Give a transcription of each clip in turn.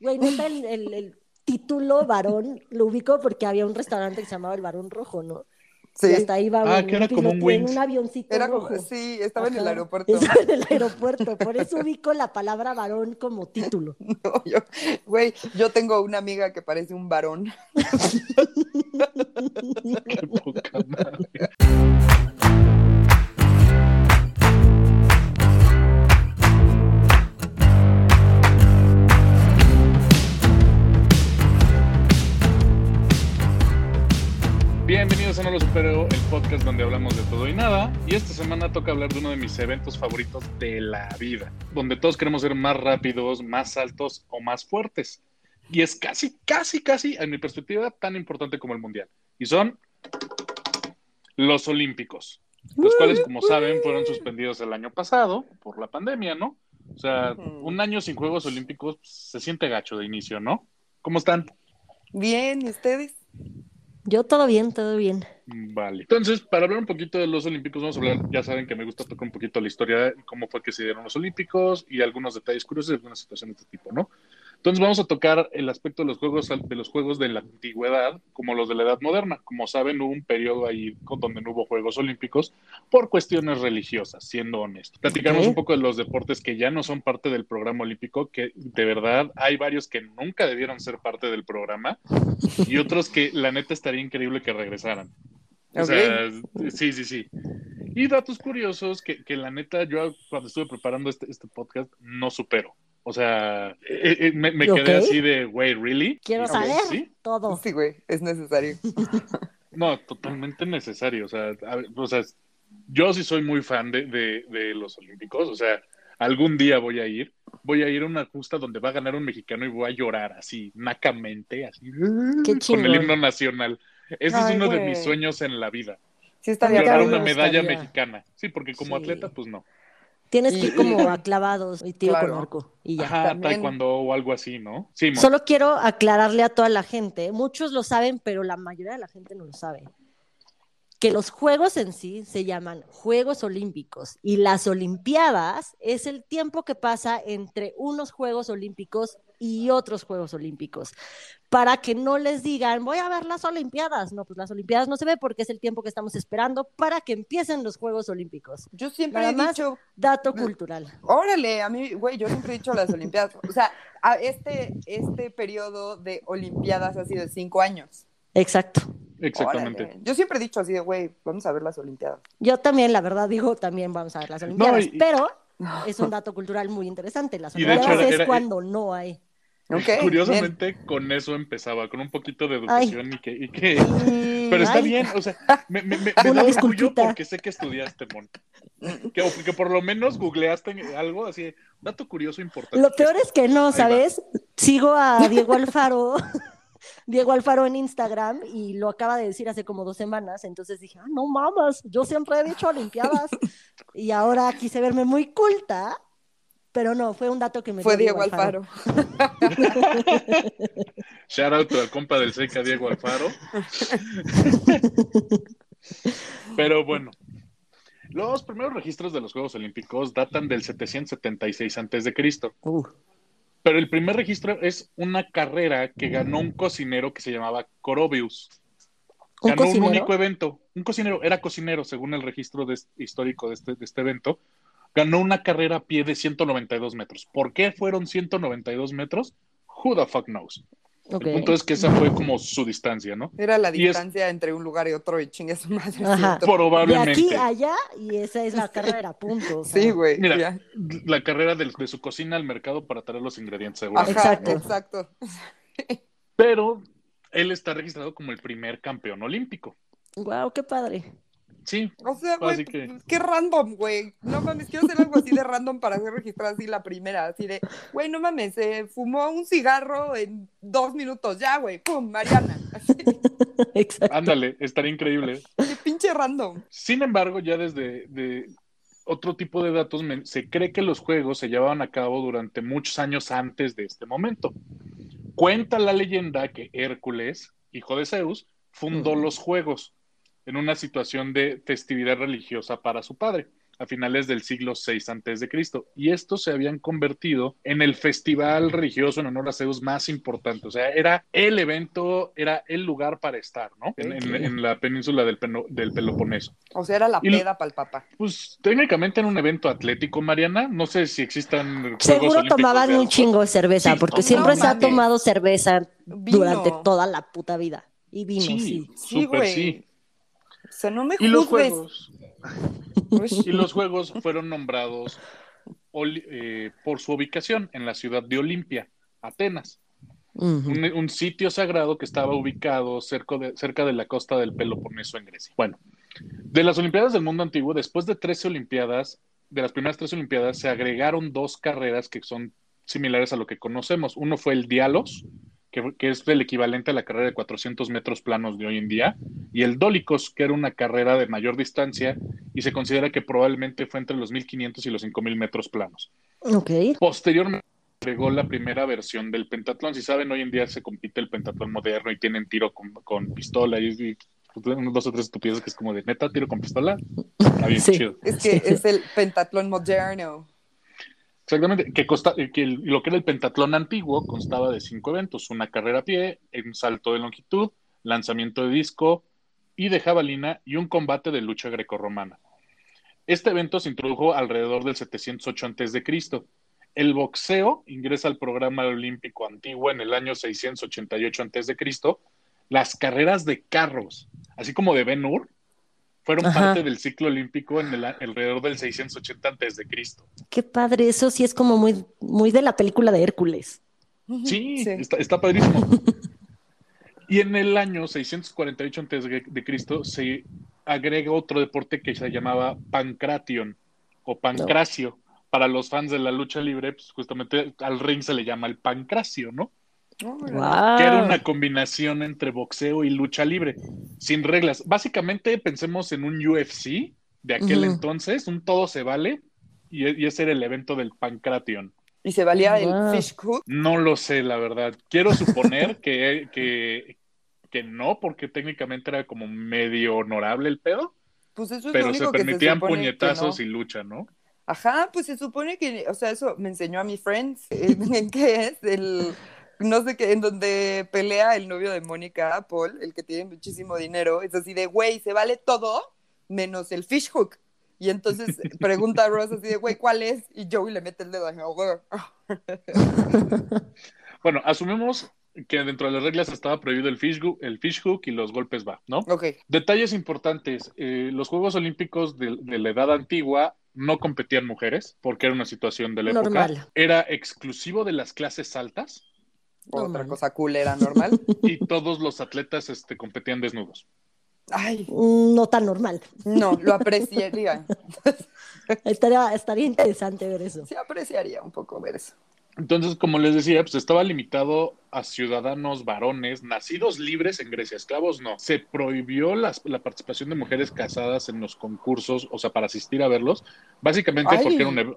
Güey, neta, el, el, el título varón lo ubico porque había un restaurante que se llamaba El Varón Rojo, ¿no? Sí. Y hasta ahí va Ah, un que era como un en Wings. un avioncito Era como, sí, estaba en el aeropuerto. Estaba en el aeropuerto, por eso ubico la palabra varón como título. No, yo, güey, yo tengo una amiga que parece un varón. Qué poca madre. Bienvenidos a No Lo Supero, el podcast donde hablamos de todo y nada. Y esta semana toca hablar de uno de mis eventos favoritos de la vida, donde todos queremos ser más rápidos, más altos o más fuertes. Y es casi, casi, casi, en mi perspectiva, tan importante como el Mundial. Y son los Olímpicos, los cuales, como saben, fueron suspendidos el año pasado por la pandemia, ¿no? O sea, un año sin Juegos Olímpicos pues, se siente gacho de inicio, ¿no? ¿Cómo están? Bien, ¿y ustedes? Yo todo bien, todo bien. Vale. Entonces, para hablar un poquito de los Olímpicos, vamos a hablar, ya saben que me gusta tocar un poquito la historia de cómo fue que se dieron los Olímpicos y algunos detalles curiosos y algunas situaciones de este tipo, ¿no? Entonces vamos a tocar el aspecto de los juegos de los juegos de la antigüedad, como los de la Edad Moderna. Como saben, hubo un periodo ahí donde no hubo Juegos Olímpicos por cuestiones religiosas, siendo honesto. Platicaremos Ok. un poco de los deportes que ya no son parte del programa olímpico, que de verdad hay varios que nunca debieron ser parte del programa y otros que la neta estaría increíble que regresaran. O Ok. sea, sí, sí, sí. Y datos curiosos que, que la neta yo cuando estuve preparando este, este podcast no supero. O sea, eh, eh, me, quedé así de, güey, ¿really? Quiero saber ¿sí? todo. Sí, güey, es necesario. No, totalmente necesario. O sea, a o sea, yo sí soy muy fan de, de, de los Olímpicos. O sea, algún día voy a ir. Voy a ir a una justa donde va a ganar un mexicano y voy a llorar así, nacamente, así, Qué con el himno nacional. Ese Ay, es uno de mis sueños en la vida. Sí, estaría También una medalla mexicana. Sí, porque como Sí. atleta, pues no. Tienes que ir como a clavados y tiro Claro. con arco y ya. Ajá, taekwondo o algo así, ¿no? Sí, Solo quiero aclararle a toda la gente, muchos lo saben, pero la mayoría de la gente no lo sabe, que los Juegos en sí se llaman Juegos Olímpicos y las Olimpiadas es el tiempo que pasa entre unos Juegos Olímpicos y otros Juegos Olímpicos, para que no les digan, voy a ver las Olimpiadas. No, pues las Olimpiadas no se ve porque es el tiempo que estamos esperando para que empiecen los Juegos Olímpicos. Yo siempre Nada he más. dicho, Dato cultural. órale, a mí, güey, yo siempre he dicho las Olimpiadas. O sea, a este, este periodo de Olimpiadas ha sido de cinco años. Exacto. Exactamente. Órale. Yo siempre he dicho así de, güey, vamos a ver las Olimpiadas. Yo también, la verdad, digo, también vamos a ver las Olimpiadas, y- pero es un dato cultural muy interesante. Las Olimpiadas hecho era- es era- cuando no hay. Bien. Curiosamente, con eso empezaba, con un poquito de educación y que, y que- Mm, Pero está ay, bien, o sea, me, me, me, me da orgullo porque sé que estudiaste, Mon. Que, por lo menos googleaste algo así, dato curioso importante. Lo peor es que no. ¿sabes? Sigo a Diego Alfaro, Diego Alfaro en Instagram y lo acaba de decir hace como dos semanas, entonces dije, ah, no mamas, yo siempre he dicho Olimpiadas y ahora quise verme muy culta, pero no, fue un dato que me Fue dio Diego Alfaro. Shout out al compa del Seca, Diego Alfaro. Pero bueno, los primeros registros de los Juegos Olímpicos datan del 776 a.C. Uh, Pero el primer registro es una carrera que ganó un cocinero que se llamaba Corobius. ¿Un ganó cocinero? un único evento. Un cocinero, era cocinero, según el registro de este- histórico de este, de este evento. Ganó una carrera a pie de 192 metros. ¿Por qué fueron 192 metros? Who the fuck knows. Ok. El punto es que esa fue como su distancia, ¿no? Era la es- distancia entre un lugar y otro y chingue su madre. De Probablemente. aquí a allá y esa es la carrera, punto. o sea. Sí, güey. Mira, ya. la carrera de, su cocina al mercado para traer los ingredientes, seguro. Ajá, Exacto. exacto. Pero él está registrado como el primer campeón olímpico. Wow, qué padre. Sí, O sea, güey, que- qué random, güey. No mames, quiero hacer algo así de random para ser registrada así la primera. Así de, güey, no mames, se fumó un cigarro en dos minutos. Ya, güey, pum, Mariana. Así, Exacto. ándale, estaría increíble. qué pinche random. Sin embargo, ya desde de otro tipo de datos, se cree que los juegos se llevaban a cabo durante muchos años antes de este momento. Cuenta la leyenda que Hércules, hijo de Zeus, fundó Mm. los juegos en una situación de festividad religiosa para su padre. a finales del siglo VI antes de Cristo y estos se habían convertido en el festival religioso en honor a Zeus más importante, o sea, era el evento, era el lugar para estar, ¿no? En, en- en la península del, Peno- del Peloponeso. O sea, era la Y peda para el papá. Pues técnicamente era un evento atlético, Mariana, no sé si existan Seguro tomaban un chingo de cerveza, Sí, porque siempre se ha tomado cerveza Vino. durante toda la puta vida. Y vino, sí. Sí, Sí, súper güey. sí. O sea, no me Y los juegos, y los juegos fueron nombrados eh, por su ubicación en la ciudad de Olimpia, Atenas, un sitio sagrado que estaba ubicado cerca de, cerca de la costa del Peloponeso en Grecia. Bueno, de las Olimpiadas del mundo antiguo, después de 13 Olimpiadas, de las primeras tres Olimpiadas, se agregaron dos carreras que son similares a lo que conocemos. Uno fue el Dialos, que, que es el equivalente a la carrera de 400 metros planos de hoy en día, y el Dólicos, que era una carrera de mayor distancia y se considera que probablemente fue entre los 1500 y los 5000 metros planos. Ok. Posteriormente agregó la primera versión del pentatlón. Si saben, hoy en día se compite el pentatlón moderno y tienen tiro con, con pistola y, y unos dos o tres estupideces que es como de neta, tiro con pistola. Está bien Sí. chido. Es que es el pentatlón moderno. Exactamente, que, costa, que el- lo que era el pentatlón antiguo constaba de cinco eventos, una carrera a pie, un salto de longitud, lanzamiento de disco y de jabalina y un combate de lucha grecorromana. Este evento se introdujo alrededor del 708 a.C. El boxeo ingresa al programa olímpico antiguo en el año 688 a.C. Las carreras de carros, así como de Ben Hur, fueron Ajá. parte del ciclo olímpico en el, alrededor del 680 a.C. Qué padre, eso sí es como muy, muy de la película de Hércules. Sí, Está, está padrísimo. Y en el año 648 antes de de Cristo se agrega otro deporte que se llamaba pancration o pancracio. Para los fans de la lucha libre, pues justamente al ring se le llama el pancracio, ¿no? Wow. Que era una combinación entre boxeo y lucha libre, sin reglas. Básicamente pensemos en un UFC de aquel entonces, un todo se vale, y, y ese era el evento del pancration. Y se valía Wow. el fish cook. No lo sé, la verdad. Quiero suponer que, que, que no, porque técnicamente era como medio honorable el pedo, Pues eso es lo pero se que permitían que puñetazos no. y lucha, ¿no? Ajá, pues se supone que, o sea, eso me enseñó a mi friends, en, en qué es el, no sé qué, en donde pelea el novio de Mónica, Paul, el que tiene muchísimo dinero, es así de, güey, se vale todo menos el fish hook. Y entonces pregunta a Ross así de, güey, ¿cuál es? Y Joey le mete el dedo en Bueno, asumimos que dentro de las reglas estaba prohibido el fish, hook, el fish hook y los golpes va, ¿no? Ok, Detalles importantes. eh, los Juegos Olímpicos de, de la edad antigua no competían mujeres porque era una situación de la Normal. época. Era exclusivo de las clases altas otra Normal. cosa cool era normal. y todos los atletas este, competían desnudos. Ay, No tan normal. no, lo apreciaría. Estaría, estaría interesante ver eso. Sí, apreciaría un poco ver eso. Entonces, como les decía, pues estaba limitado a ciudadanos varones nacidos libres en Grecia, esclavos no. Se prohibió las- la participación de mujeres casadas en los concursos, o sea, para asistir a verlos, básicamente Ay. porque era un,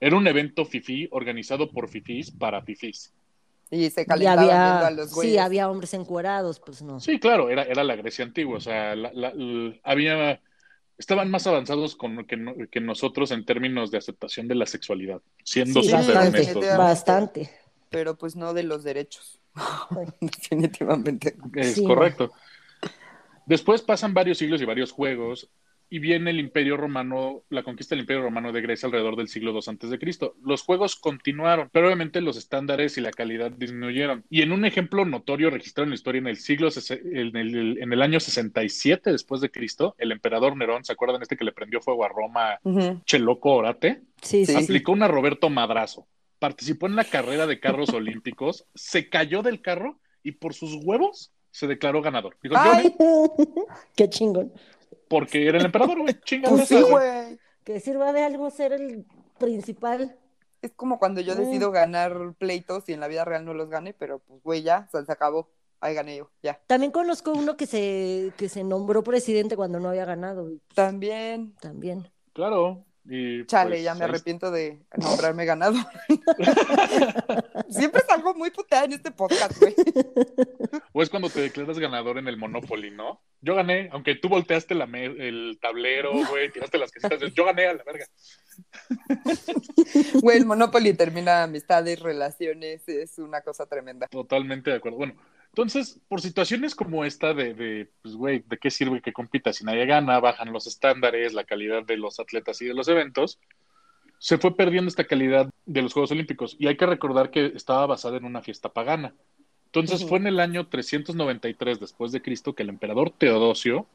era un evento fifí organizado por fifís para fifís. Y se Y calentaban viendo a había, los sí, güeyes. había hombres encuerados, pues no. Sí, claro, era, era la Grecia antigua, o sea, la- había, estaban más avanzados con, que, no- que nosotros en términos de aceptación de la sexualidad, siendo Sí, súper bastante, honestos. ¿no? bastante. pero pues no de los derechos. Definitivamente. Es Sí, correcto. Después pasan varios siglos y varios juegos y viene el Imperio Romano, la conquista del Imperio Romano de Grecia alrededor del siglo II antes de Cristo. Los juegos continuaron, pero obviamente los estándares y la calidad disminuyeron. Y en un ejemplo notorio registrado en la historia en el siglo en el, en el año 67 después de Cristo, el emperador Nerón, ¿se acuerdan este que le prendió fuego a Roma, Ujú. Cheloco Orate? Sí, sí, aplicó una Roberto Madrazo. Participó en la carrera de carros olímpicos, se cayó del carro y por sus huevos se declaró ganador. Dijo, "Yo Ay, gané", Qué chingón. Porque era el emperador, güey. Chinga, pues sí, güey. Que sirva de algo ser el principal. Es como cuando yo Mm. decido ganar pleitos y en la vida real no los gane, pero pues güey, ya, o sea, se acabó. Ahí gané yo, ya. También conozco uno que se, que se nombró presidente cuando no había ganado. También. También. Claro. Y, Chale, pues, ya me ahí- arrepiento de nombrarme ganador. Siempre salgo muy puteada en este podcast, güey. O es cuando te declaras ganador en el Monopoly, ¿no? Yo gané, aunque tú volteaste la me- el tablero, güey, tiraste las casitas, yo gané a la verga. Güey, el Monopoly termina amistades, relaciones, es una cosa tremenda. Totalmente de acuerdo. Bueno, entonces, por situaciones como esta de, de, pues, güey, ¿de qué sirve que compita si nadie gana? Bajan los estándares, la calidad de los atletas y de los eventos. Se fue perdiendo esta calidad de los Juegos Olímpicos. Y hay que recordar que estaba basada en una fiesta pagana. Entonces, fue en el año 393 después de Cristo que el emperador Teodosio,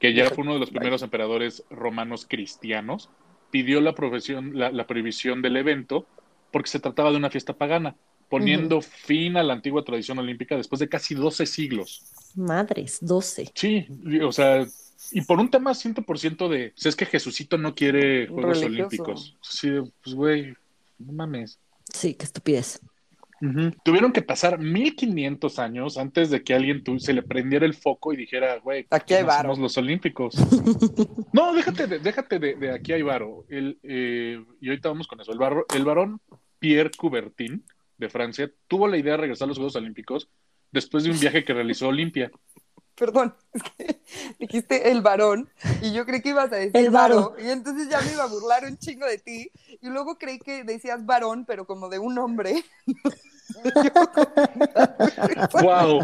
que ya fue uno de los primeros emperadores romanos cristianos, pidió la, profesión, la, la prohibición del evento porque se trataba de una fiesta pagana, poniendo fin a la antigua tradición olímpica después de casi 12 siglos. Madres, 12. Sí, o sea, y por un tema 100% de, si es que Jesucito no quiere Juegos Religioso. Olímpicos. Sí, pues güey, no mames. Sí, qué estupidez. Tuvieron que pasar 1500 años antes de que alguien tu- se le prendiera el foco y dijera, güey, Aquí ¿qué hay varo. somos los Olímpicos. no, déjate de, déjate de, de aquí hay varo. El, eh, y ahorita vamos con eso. El, barro- el varón Pierre Coubertin de Francia tuvo la idea de regresar a los Juegos Olímpicos después de un viaje que realizó Olimpia. Perdón, es que dijiste el varón y yo creí que ibas a decir El varo. varo. Y entonces ya me iba a burlar un chingo de ti. Y luego creí que decías varón, pero como de un hombre. ¡Wow!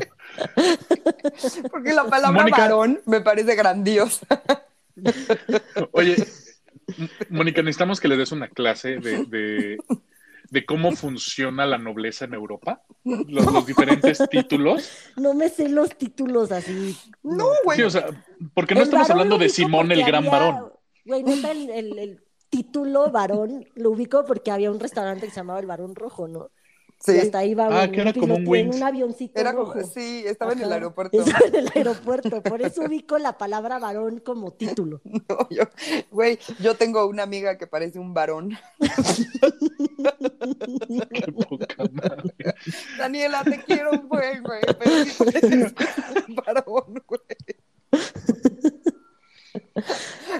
Porque la palabra Mónica. varón me parece grandiosa. Oye, Mónica, necesitamos que le des una clase de, de, de cómo funciona la nobleza en Europa, los, los diferentes títulos. No me sé los títulos así. No, güey. Sí, o sea, porque no El estamos hablando de Simón el gran había- varón. Güey, neta, el, el- el título varón lo ubico porque había un restaurante que se llamaba el Varón Rojo, ¿no? Sí, Y hasta ahí iba Ah, un que era como un en un avioncito era como, rojo. sí, estaba en el aeropuerto. Estaba en el aeropuerto, por eso ubico la palabra varón como título. No, yo, güey, yo tengo una amiga que parece un varón. Qué poca madre. Daniela, te quiero un buen, güey. Pero pareces un varón, güey.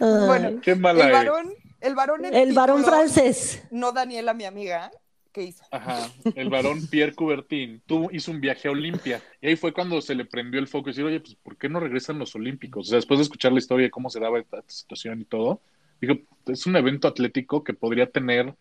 Bueno, Qué mala El es. varón, el varón el varón francés. No Daniela, mi amiga, ¿qué hizo? Ajá, el varón Pierre Coubertin tuvo, hizo un viaje a Olimpia y ahí fue cuando se le prendió el foco y decir, oye, pues ¿por qué no regresan los Olímpicos? O sea, después de escuchar la historia de cómo se daba esta situación y todo, dijo, es un evento atlético que podría tener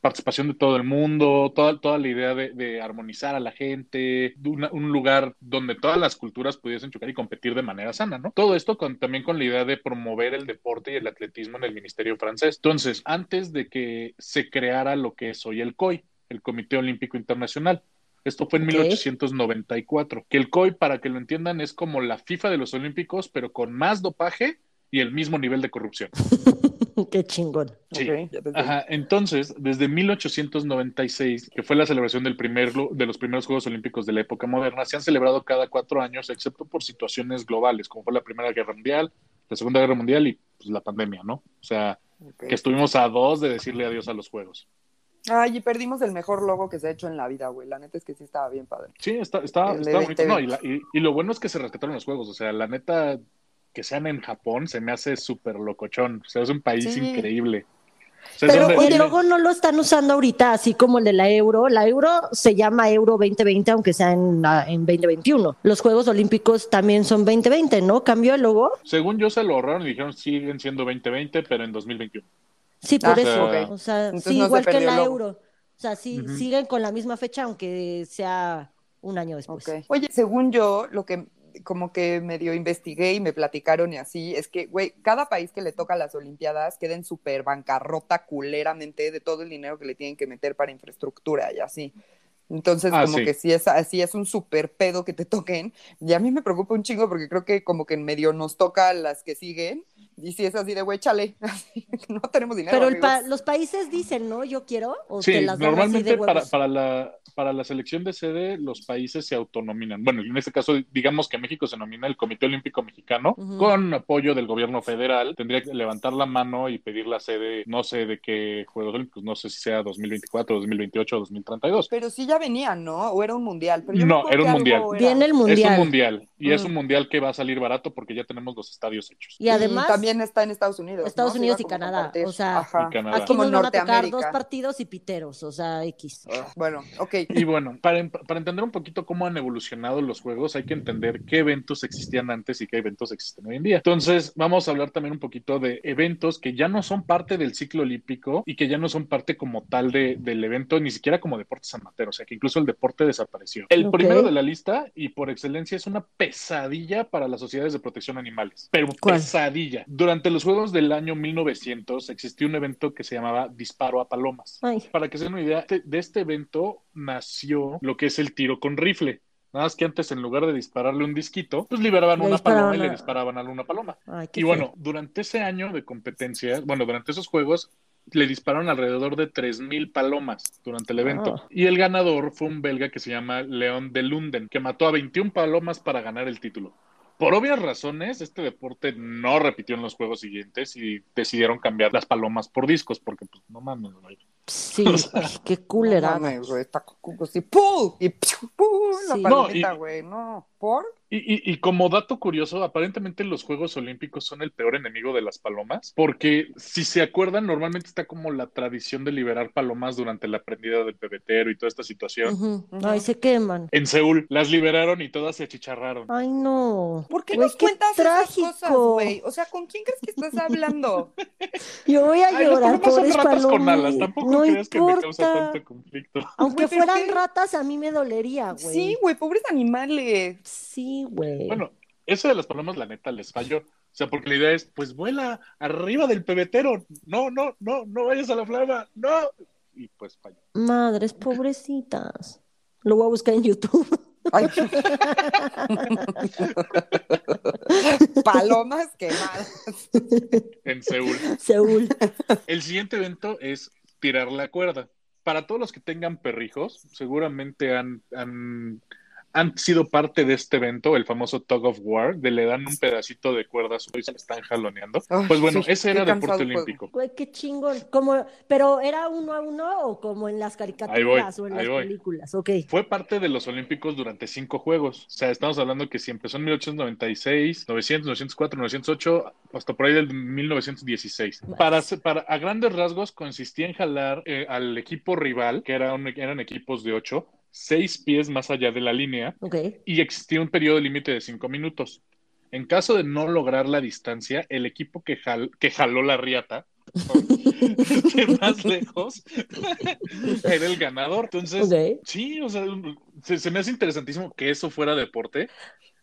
participación de todo el mundo, toda, toda la idea de, de armonizar a la gente, una- un lugar donde todas las culturas pudiesen chocar y competir de manera sana, ¿no? Todo esto con, también con la idea de promover el deporte y el atletismo en el Ministerio francés. Entonces, antes de que se creara lo que es hoy el COI, el Comité Olímpico Internacional, esto fue en Ok. 1894, que el COI, para que lo entiendan, es como la FIFA de los Olímpicos, pero con más dopaje y el mismo nivel de corrupción. Qué chingón. Sí. Ajá, entonces, desde 1896, que fue la celebración del primer, de los primeros Juegos Olímpicos de la época moderna, se han celebrado cada cuatro años, excepto por situaciones globales, como fue la Primera Guerra Mundial, la Segunda Guerra Mundial y pues, la pandemia, ¿no? O sea, que estuvimos a dos de decirle adiós a los Juegos. Ay, y perdimos el mejor logo que se ha hecho en la vida, güey. La neta es que sí estaba bien padre. Sí, está, está, está bonito. 2020. No, y, la- y- y lo bueno es que se rescataron los Juegos, o sea, la neta, que sean en Japón se me hace súper locochón, o sea, es un país Sí. increíble. O sea, es Pero donde- luego no lo están usando ahorita, así como el de la Euro. La Euro se llama Euro 2020, aunque sea en, la- en 2021. Los Juegos Olímpicos también son 2020, ¿no? ¿Cambió el logo? Según yo se lo ahorraron y dijeron siguen siendo 2020, pero en 2021. Sí, por Ah, eso. O sea, Entonces sí, no se igual que la el logo. Euro. O sea, sí, siguen con la misma fecha, aunque sea un año después. Oye, según yo, lo que como que medio investigué y me platicaron y así, es que, güey, cada país que le toca las Olimpiadas queda en súper bancarrota culeramente de todo el dinero que le tienen que meter para infraestructura y así. Entonces, Ah, como sí. que sí es, así es un súper pedo que te toquen. Y a mí me preocupa un chingo porque creo que como que en medio nos toca las que siguen. Y si es así de, güey, chale, no tenemos dinero. Pero el pa- los países dicen, ¿no? Yo quiero. O Sí, te las normalmente de para, para, la, para la selección de sede los países se autonominan. Bueno, en este caso, digamos que México se nomina el Comité Olímpico Mexicano con apoyo del gobierno federal. Tendría que levantar la mano y pedir la sede, no sé de qué Juegos Olímpicos, no sé si sea 2024, 2028 o 2032. Pero sí ya venían, ¿no? O era un mundial. Pero yo No, era un mundial. era- Viene el Es un mundial. mundial. Y es Mm. un mundial que va a salir barato porque ya tenemos los estadios hechos. Y además, también está en Estados Unidos. Estados Unidos y Canadá, o sea, Ajá. Y Canadá. aquí como nos van a tocar dos partidos y piteros, o sea, X. Ah, Bueno, ok. Y bueno, para, para entender un poquito cómo han evolucionado los juegos, hay que entender qué eventos existían antes y qué eventos existen hoy en día. Entonces, vamos a hablar también un poquito de eventos que ya no son parte del ciclo olímpico y que ya no son parte como tal de- del evento, ni siquiera como deportes amateur, o sea que incluso el deporte desapareció. El primero de la lista, y por excelencia, es una pesadilla para las sociedades de protección animales, pero ¿Cuál? pesadilla. Durante los Juegos del año 1900 existió un evento que se llamaba Disparo a Palomas. Ay, Para que se den una idea, de- de este evento nació lo que es el tiro con rifle. Nada más que antes, en lugar de dispararle un disquito, pues liberaban Le una paloma y le disparaban a una paloma. ay, Y feo. bueno, durante ese año de competencia, bueno, durante esos juegos, le dispararon alrededor de 3.000 palomas durante el evento. Ah. Y el ganador fue un belga que se llama León de Lunden, que mató a 21 palomas para ganar el título. Por obvias razones, este deporte no repitió en los juegos siguientes y decidieron cambiar las palomas por discos, porque pues no mames, güey. Sí, ay, qué culera. No mames, güey, está cu- así, ¡pum! Y. ¡pum! La Sí. palomita, No, y- güey, no. ¿Por? Y, y- y como dato curioso, aparentemente los Juegos Olímpicos son el peor enemigo de las palomas, porque si se acuerdan, normalmente está como la tradición de liberar palomas durante la prendida del pebetero y toda esta situación. Ay, se queman. En Seúl las liberaron y todas se achicharraron. Ay, no. ¿Por qué Güey, nos cuentas trágico. esas cosas, güey? O sea, ¿con quién crees que estás hablando? Yo voy a Ay, llorar, palomas son pobres ratas con palomas. alas, tampoco No creas que me causa importa. tanto conflicto. Aunque pero fueran qué- ratas, a mí me dolería, güey. Sí, güey, pobres animales. Sí, güey. Bueno, eso de las palomas, la neta, les falló. O sea, porque la idea es, pues vuela arriba del pebetero. No, no, no, no vayas a la flama, no. Y pues falló. Madres, pobrecitas. Lo voy a buscar en YouTube. Ay. Palomas quemadas. En Seúl. Seúl. El siguiente evento es tirar la cuerda. Para todos los que tengan perrijos, seguramente han, han, han sido parte de este evento, el famoso Tug of War, de le dan un pedacito de cuerda y se le están jaloneando. Ay, Pues bueno, sí, ese era deporte olímpico. Güey, qué chingón. Como, pero era uno a uno o como en las caricaturas o en las voy. películas. Ok. Fue parte de los Olímpicos durante cinco juegos. O sea, estamos hablando que si empezó en 1896, 900, 904, 908, hasta por ahí del 1916. Para, para, a grandes rasgos consistía en jalar eh, al equipo rival, que era un- eran equipos de ocho, seis pies más allá de la línea, Ok. y existía un periodo límite de cinco minutos. En caso de no lograr la distancia, el equipo que, jal- que jaló la riata de más lejos era el ganador. Entonces, Ok. Sí, o sea, se, se me hace interesantísimo que eso fuera deporte,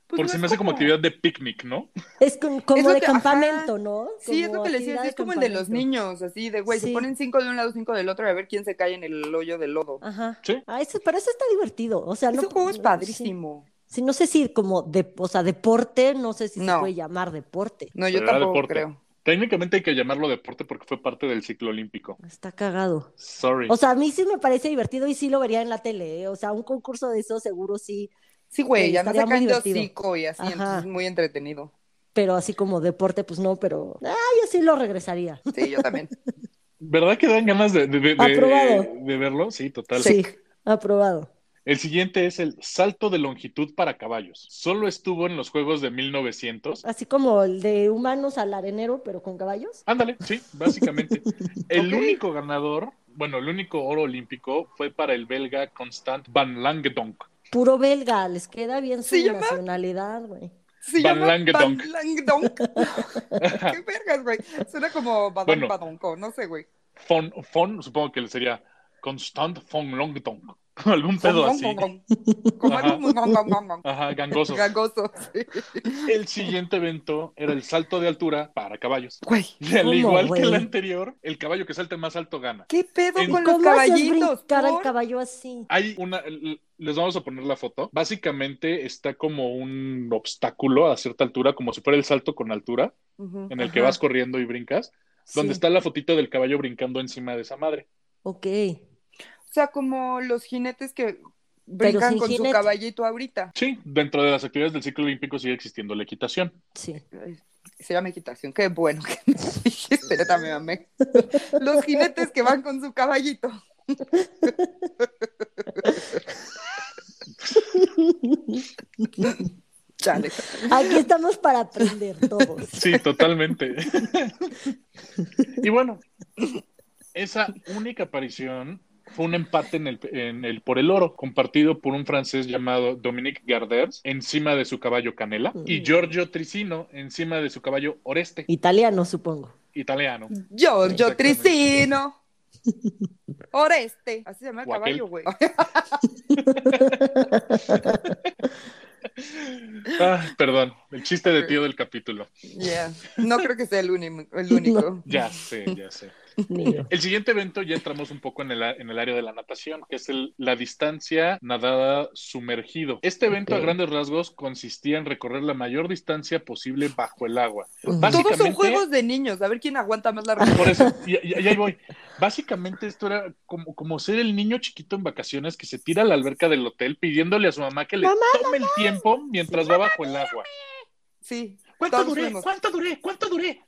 Pues porque no se me hace como actividad de picnic, ¿no? Es como de que- ajá. campamento, ¿no? Sí, es lo que le decía, es como el de los niños, así de, güey, Sí. se ponen cinco de un lado, cinco del otro, a ver quién se cae en el hoyo del lodo. Ajá. Sí. Ah, eso- pero eso está divertido. O sea, no. Ese juego es padrísimo. Sí, no sé si como de, o sea, deporte, no sé si se No. puede llamar deporte. No, yo Pero tampoco deporte. creo. Técnicamente hay que llamarlo deporte porque fue parte del ciclo olímpico. Está cagado. Sorry. O sea, a mí sí me parece divertido y sí lo vería en la tele. ¿eh? O sea, un concurso de eso seguro sí, Sí, güey, ya me estaría muy sacan de divertido. hocico y así, Ajá. entonces muy entretenido. pero así como deporte, pues no, pero ah, yo sí lo regresaría. Sí, yo también. ¿Verdad que dan ganas de, de- de- de- Aprobado. de verlo? Sí, total. Sí, aprobado. El siguiente es el salto de longitud para caballos. Solo estuvo en los Juegos de 1900. Así como el de humanos al arenero, pero con caballos. Ándale, sí, básicamente. El único ganador, bueno, el único oro olímpico fue para el belga Constant Van Langedonk. Puro belga, les queda bien su nacionalidad, güey. Se Van llama. Van Langedonk. Qué vergas, güey. Suena como Badon Bueno. Badonco, no sé, güey. Fon, Fon, supongo que sería Constant von Langedonk. Algún pedo así. Como Ajá. algo muy Ajá, gangoso. gangoso. sí. El siguiente evento era el salto de altura para caballos. Güey, Y al ¿Cómo, igual que el anterior, el caballo que salte más alto gana. ¿qué pedo En- con los ¿Cómo haces caballitos? brincar al caballo así? Hay una, les vamos a poner la foto. Básicamente está como un obstáculo a cierta altura, como si fuera el salto con altura, en el que vas corriendo y brincas, donde Sí, está la fotito del caballo brincando encima de esa madre. Ok. O sea, como los jinetes que brincan con su caballito ahorita. Sí, dentro de las actividades del ciclo olímpico sigue existiendo la equitación. Sí. Se llama equitación. Qué bueno que me amé. Los jinetes que van con su caballito. Chale. Aquí estamos para aprender todos. Sí, totalmente. y bueno, esa única aparición fue un empate en el, en el, por el oro, compartido por un francés llamado Dominique Garders encima de su caballo Canela y Giorgio Tricino encima de su caballo Oreste. Italiano, supongo. Italiano. Giorgio. Tricino. Oreste. Así se llama el caballo, güey. Ah, perdón, el chiste de tío del capítulo. Yeah. No creo que sea el, uni- el único. Ya sé, ya sé. El siguiente evento ya entramos un poco en el, en el área de la natación, que es el- la distancia nadada sumergido. Este evento a grandes rasgos consistía en recorrer la mayor distancia posible bajo el agua. Todos son Básicamente- juegos de niños. A ver quién aguanta más la Por eso, y, y- y ahí voy. Básicamente esto era como, como ser el niño chiquito en vacaciones que se tira a la alberca del hotel pidiéndole a su mamá que le tome el tiempo mientras va bajo el agua. Sí. ¿Cuánto duré? ¿Cuánto duré? ¿Cuánto duré?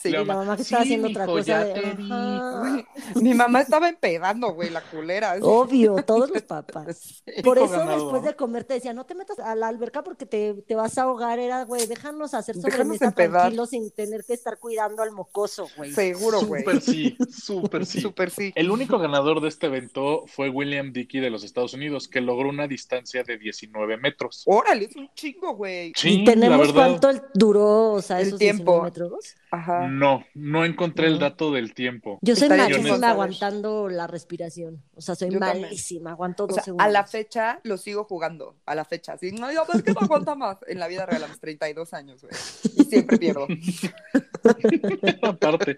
Sí. Y la mamá que estaba Sí, haciendo otra mijo, cosa ya de, te vi. ajá. Mi mamá estaba empedando, güey, la culera. Obvio, todos los papás. Por eso después de comer te decía, no te metas a la alberca porque te, te vas a ahogar. Era, güey, déjanos hacer sobremesa tranquilos sin tener que estar cuidando al mocoso, güey. Seguro, güey. Súper sí, súper sí. Súper sí. El único ganador de este evento fue William Dickey de los Estados Unidos, que logró una distancia de 19 metros. Órale, es un chingo, güey. ¿Y tenemos cuánto duró, o sea, El esos tiempo. 19 metros? Ajá. No, no encontré el No. dato del tiempo. Yo soy malísima aguantando la respiración. O sea, soy Yo también. malísima, aguanto O dos sea, segundos. a la fecha lo sigo jugando, a la fecha. Así, no, yo, ¿por qué no aguanta más? En la vida real a los 32 años, güey. Y siempre pierdo. Aparte,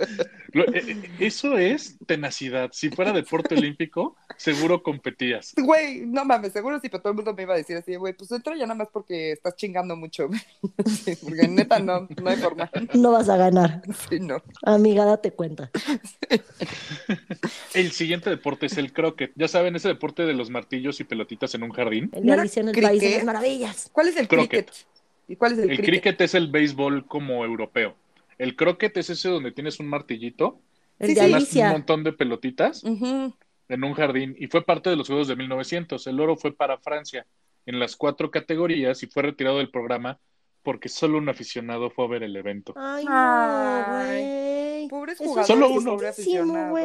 lo- eh, eh, eso es tenacidad. Si fuera deporte olímpico, seguro competías. Güey, no mames, seguro sí, pero todo el mundo me iba a decir así, güey, pues entra ya nada más porque estás chingando mucho. Sí, porque neta no, no hay forma. No vas a ganar. Sí, no. Amiga, date cuenta. El siguiente deporte es el croquet. Ya saben, ese deporte de los martillos y pelotitas en un jardín. El ¿No de era Alicia en el País de las Maravillas. ¿Cuál es el Croquet. cricket? ¿Y cuál es el, El cricket? cricket es el béisbol como europeo. El croquet es ese donde tienes un martillito, Sí, sí. un montón de pelotitas en un jardín y fue parte de los Juegos de 1900. El oro fue para Francia en las cuatro categorías y fue retirado del programa porque solo un aficionado fue a ver el evento. Ay, no, güey. Pobres jugadores Solo uno. aficionado.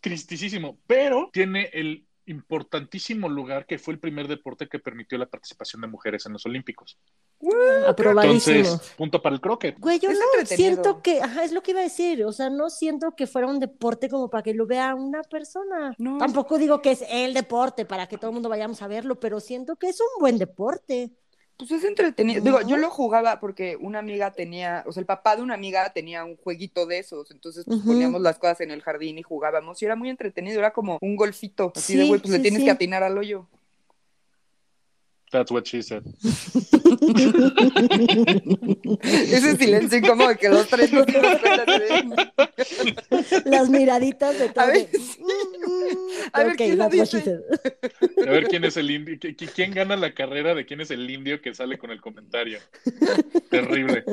tristísimo, pero tiene el importantísimo lugar que fue el primer deporte que permitió la participación de mujeres en los Olímpicos. Aprobadísimo. Entonces, punto para el croquet. Güey, yo Es no siento que, ajá, es lo que iba a decir, o sea, no siento que fuera un deporte como para que lo vea una persona. No. Tampoco digo que es el deporte para que todo el mundo vayamos a verlo, pero siento que es un buen deporte. Pues es entretenido. ¿No? Digo, yo lo jugaba porque una amiga tenía, o sea, el papá de una amiga tenía un jueguito de esos, entonces pues, poníamos las cosas en el jardín y jugábamos y era muy entretenido, era como un golfito, así de güey, pues le tienes sí. que atinar al hoyo. That's what she said. Ese silencio incómodo que los tres nos dimos Las miraditas de todo. A ver. "Mm, A ver, ok, ¿quién lo that's what she dice? said". A ver quién es el indio, qui- qui- quién gana la carrera de quién es el indio que sale con el comentario. Terrible,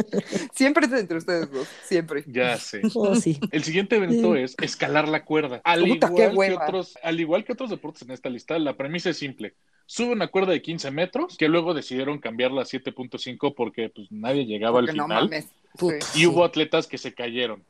Siempre es entre ustedes dos, siempre. ya sé. Oh, sí. El siguiente evento es escalar la cuerda. Al Puta, qué igual, que otros, al igual que otros deportes en esta lista, la premisa es simple. Sube una cuerda de 15 metros, que luego decidieron cambiarla a 7.5 porque pues, nadie llegaba Porque al no final. mames. Puta. Sí. y hubo atletas que se cayeron.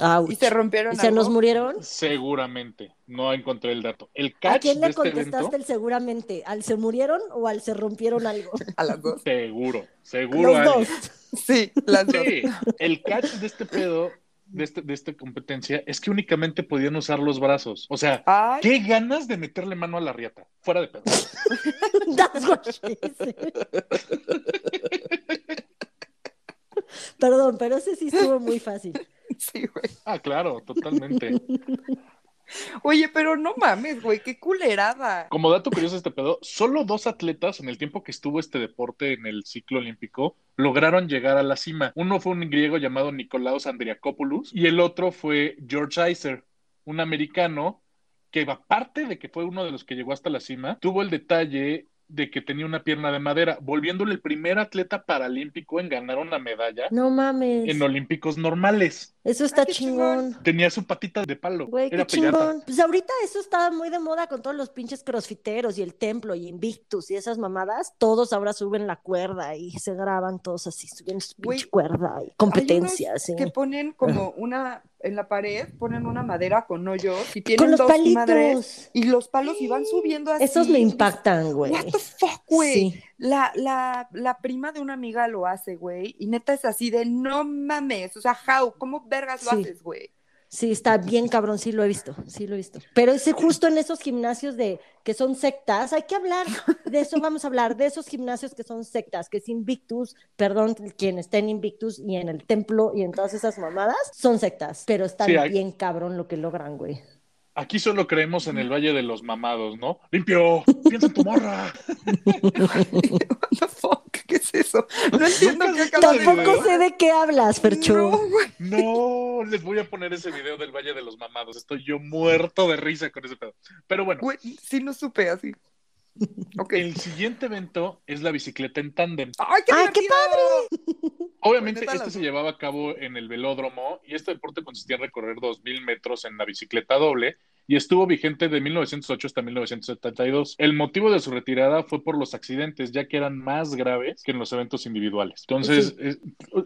Ouch. ¿Y se rompieron ¿Y se nos murieron? Seguramente. No encontré el dato. El ¿A catch quién de le este contestaste evento, el seguramente? ¿Al se murieron o al se rompieron algo? A las dos. seguro, seguro Los dos. Sí, las dos. Sí, el catch de este pedo, de, este, de esta competencia, es que únicamente podían usar los brazos. O sea, Ay, qué ganas de meterle mano a la riata. Fuera de pedo. That's what she said. Perdón, pero ese sí estuvo muy fácil. sí, güey. Ah, claro, totalmente. Oye, pero no mames, güey, qué culerada. Como dato curioso este pedo, solo dos atletas en el tiempo que estuvo este deporte en el ciclo olímpico lograron llegar a la cima. Uno fue un griego llamado Nicolaos Andriakopoulos y el otro fue George Iser, un americano que aparte de que fue uno de los que llegó hasta la cima, tuvo el detalle de que tenía una pierna de madera, volviéndole el primer atleta paralímpico en ganar una medalla No mames. en olímpicos normales. Eso está Ay, chingón. chingón. Tenía su patita de palo. Güey, qué chingón. Pues ahorita eso está muy de moda con todos los pinches crossfiteros y el templo y Invictus y esas mamadas. Todos ahora suben la cuerda y se graban todos así, suben su Güey, pinche cuerda y Hay competencias. unos ¿sí? que ponen como una, en la pared, ponen una madera con hoyos y tienen Con los dos madres palitos. y los palos y van subiendo así. Esos me impactan, güey. What the fuck, güey. Sí. La, la, la prima de una amiga lo hace, güey, y neta es así de no mames, o sea, how, ¿cómo vergas lo Sí. haces, güey? Sí, está bien cabrón, sí lo he visto, sí lo he visto. Pero es justo en esos gimnasios de que son sectas, hay que hablar de eso, vamos a hablar de esos gimnasios que son sectas, que es Invictus, perdón, quien está en Invictus y en el templo y en todas esas mamadas, son sectas, pero Sí, hay- bien cabrón lo que logran, güey. Aquí solo creemos en el Valle de los Mamados, ¿no? ¡Limpio! ¡Piensa en tu morra! What the fuck, ¿qué es eso? No entiendo qué acabas de Tampoco sé de qué hablas, Fercho. No, güey. No, les voy a poner ese video del Valle de los Mamados. Estoy yo muerto de risa con ese pedo. Pero bueno, Güey, sí no supe así. Ok. el siguiente evento es la bicicleta en tándem. ¡Ay, qué ¡Ay, qué divertido! Obviamente, este se llevaba a cabo en el velódromo y este deporte consistía en recorrer 2.000 metros en la bicicleta doble y estuvo vigente de 1908 hasta 1972. El motivo de su retirada fue por los accidentes, ya que eran más graves que en los eventos individuales. Entonces, es,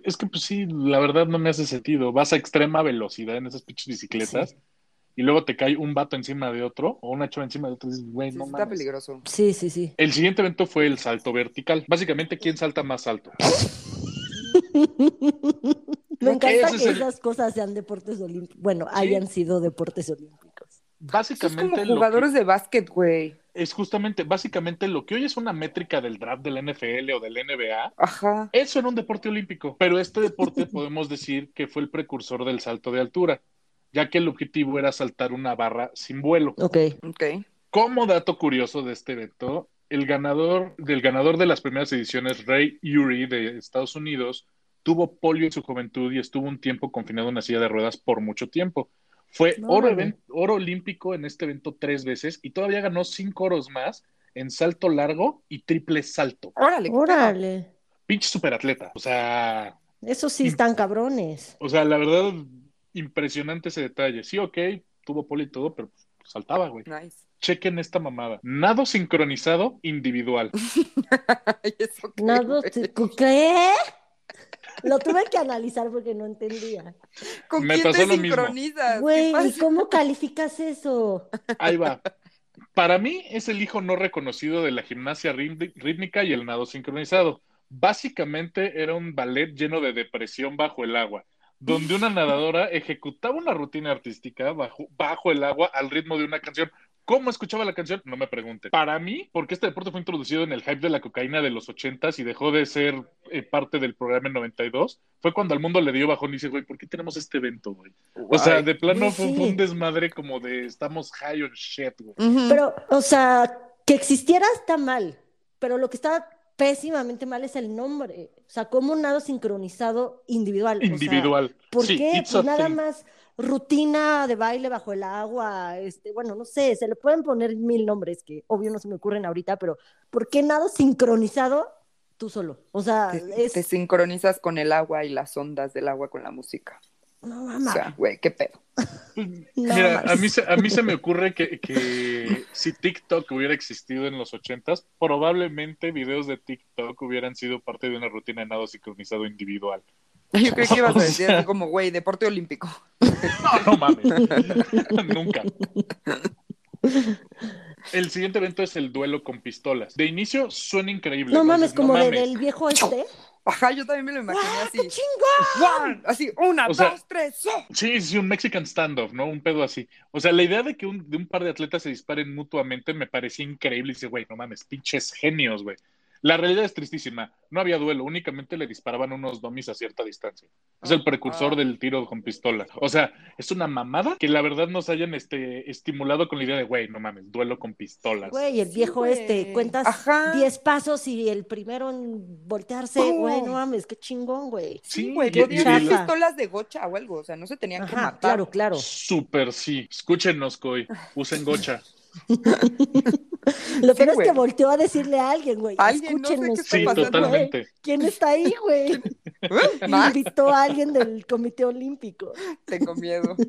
es que pues sí, la verdad no me hace sentido. Vas a extrema velocidad en esas pinches bicicletas y luego te cae un vato encima de otro o una chava encima de otro y dices, güey, Sí, no está mames. peligroso. Sí, sí, sí. El siguiente evento fue el salto vertical. Básicamente, ¿quién salta más alto? Me encanta que es el- esas cosas sean deportes olímpicos. Bueno, hayan sido deportes olímpicos. Eso es Básicamente, como lo que- jugadores de básquet, güey. es justamente, básicamente lo que hoy es una métrica del draft del NFL o del NBA, Ajá. eso era un deporte olímpico. Pero este deporte podemos decir que fue el precursor del salto de altura, ya que el objetivo era saltar una barra sin vuelo. Ok. Ok. Como dato curioso de este evento, el ganador del ganador de las primeras ediciones, Ray Urey de Estados Unidos, tuvo polio en su juventud y estuvo un tiempo confinado en una silla de ruedas por mucho tiempo. Fue oro, olímpico en este evento tres veces y todavía ganó cinco oros más en salto largo y triple salto. Órale. Órale. Pinche superatleta. O sea, Eso sí están cabrones. o sea, la verdad, impresionante ese detalle. Sí, ok, tuvo polio y todo, pero saltaba, güey. Nice. Chequen esta mamada. Nado sincronizado individual. ¿eso qué, Nado? ¿qué? Lo tuve que analizar porque no entendía. ¿Con Me quién pasó te lo mismo. sincronizas? ¿Qué Güey, ¿y cómo calificas eso? Ahí va. Para mí es el hijo no reconocido de la gimnasia rítmi- rítmica y el nado sincronizado. Básicamente era un ballet lleno de depresión bajo el agua, donde una nadadora ejecutaba una rutina artística bajo, bajo el agua al ritmo de una canción. ¿Cómo escuchaba la canción? No me pregunten. Para mí, porque este deporte fue introducido en el hype de la cocaína de los 80s y dejó de ser eh, parte del programa en 92, fue cuando al mundo le dio bajón y dice, güey, ¿por qué tenemos este evento, güey? O sea, de plano fue, sí. fue un desmadre como de estamos high on shit, güey. Pero, o sea, que existiera está mal, pero lo que está pésimamente mal es el nombre. O sea, como un nado sincronizado individual. O sea, Individual. ¿Por Sí, qué? Pues nada thing. más rutina de baile bajo el agua, este, bueno, no sé, se le pueden poner mil nombres que obvio no se me ocurren ahorita, pero ¿por qué nado sincronizado tú solo? O sea, Te, es te sincronizas con el agua y las ondas del agua con la música. no O mames. sea, güey, qué pedo. No Mira, a mí, se, a mí se me ocurre que, que si TikTok hubiera existido en los ochentas, probablemente videos de TikTok hubieran sido parte de una rutina de nado sincronizado individual. Yo creo que ibas a decir así como, güey, deporte olímpico. No, no mames. Nunca. El siguiente evento es el duelo con pistolas. De inicio suena increíble. No mames, como de- mames. del viejo este. Ajá, yo también me lo imaginé ¡Ah, así. qué chingón! One, así, una, O sea- dos, tres, ¡so! Sí, sí, un Mexican standoff, ¿no? Un pedo así. O sea, la idea de que un, de un par de atletas se disparen mutuamente me parecía increíble. Y dice, güey, no mames, pinches genios, güey. La realidad es tristísima. No había duelo, únicamente le disparaban unos domis a cierta distancia. Es el precursor Ah. del tiro con pistola. O sea, es una mamada que la verdad nos hayan este, estimulado con la idea de, güey, no mames, duelo con pistolas. Güey, el Sí, viejo güey. este, cuentas Ajá. 10 pasos y el primero en voltearse, ¡Pum! güey, no mames, qué chingón, güey. Sí, Sí, güey, podían y- pistolas de gocha o algo, o sea, no se tenían que matar. claro, claro. Súper sí. Escúchenos, Coy. Usen gocha. Lo Sí, peor es güey. que volteó a decirle a alguien, güey. Alguien, no sé escúchenos, qué está Sí, pasando, totalmente. ¿Quién está ahí, güey? Y Max, invitó a alguien del Comité Olímpico. tengo miedo.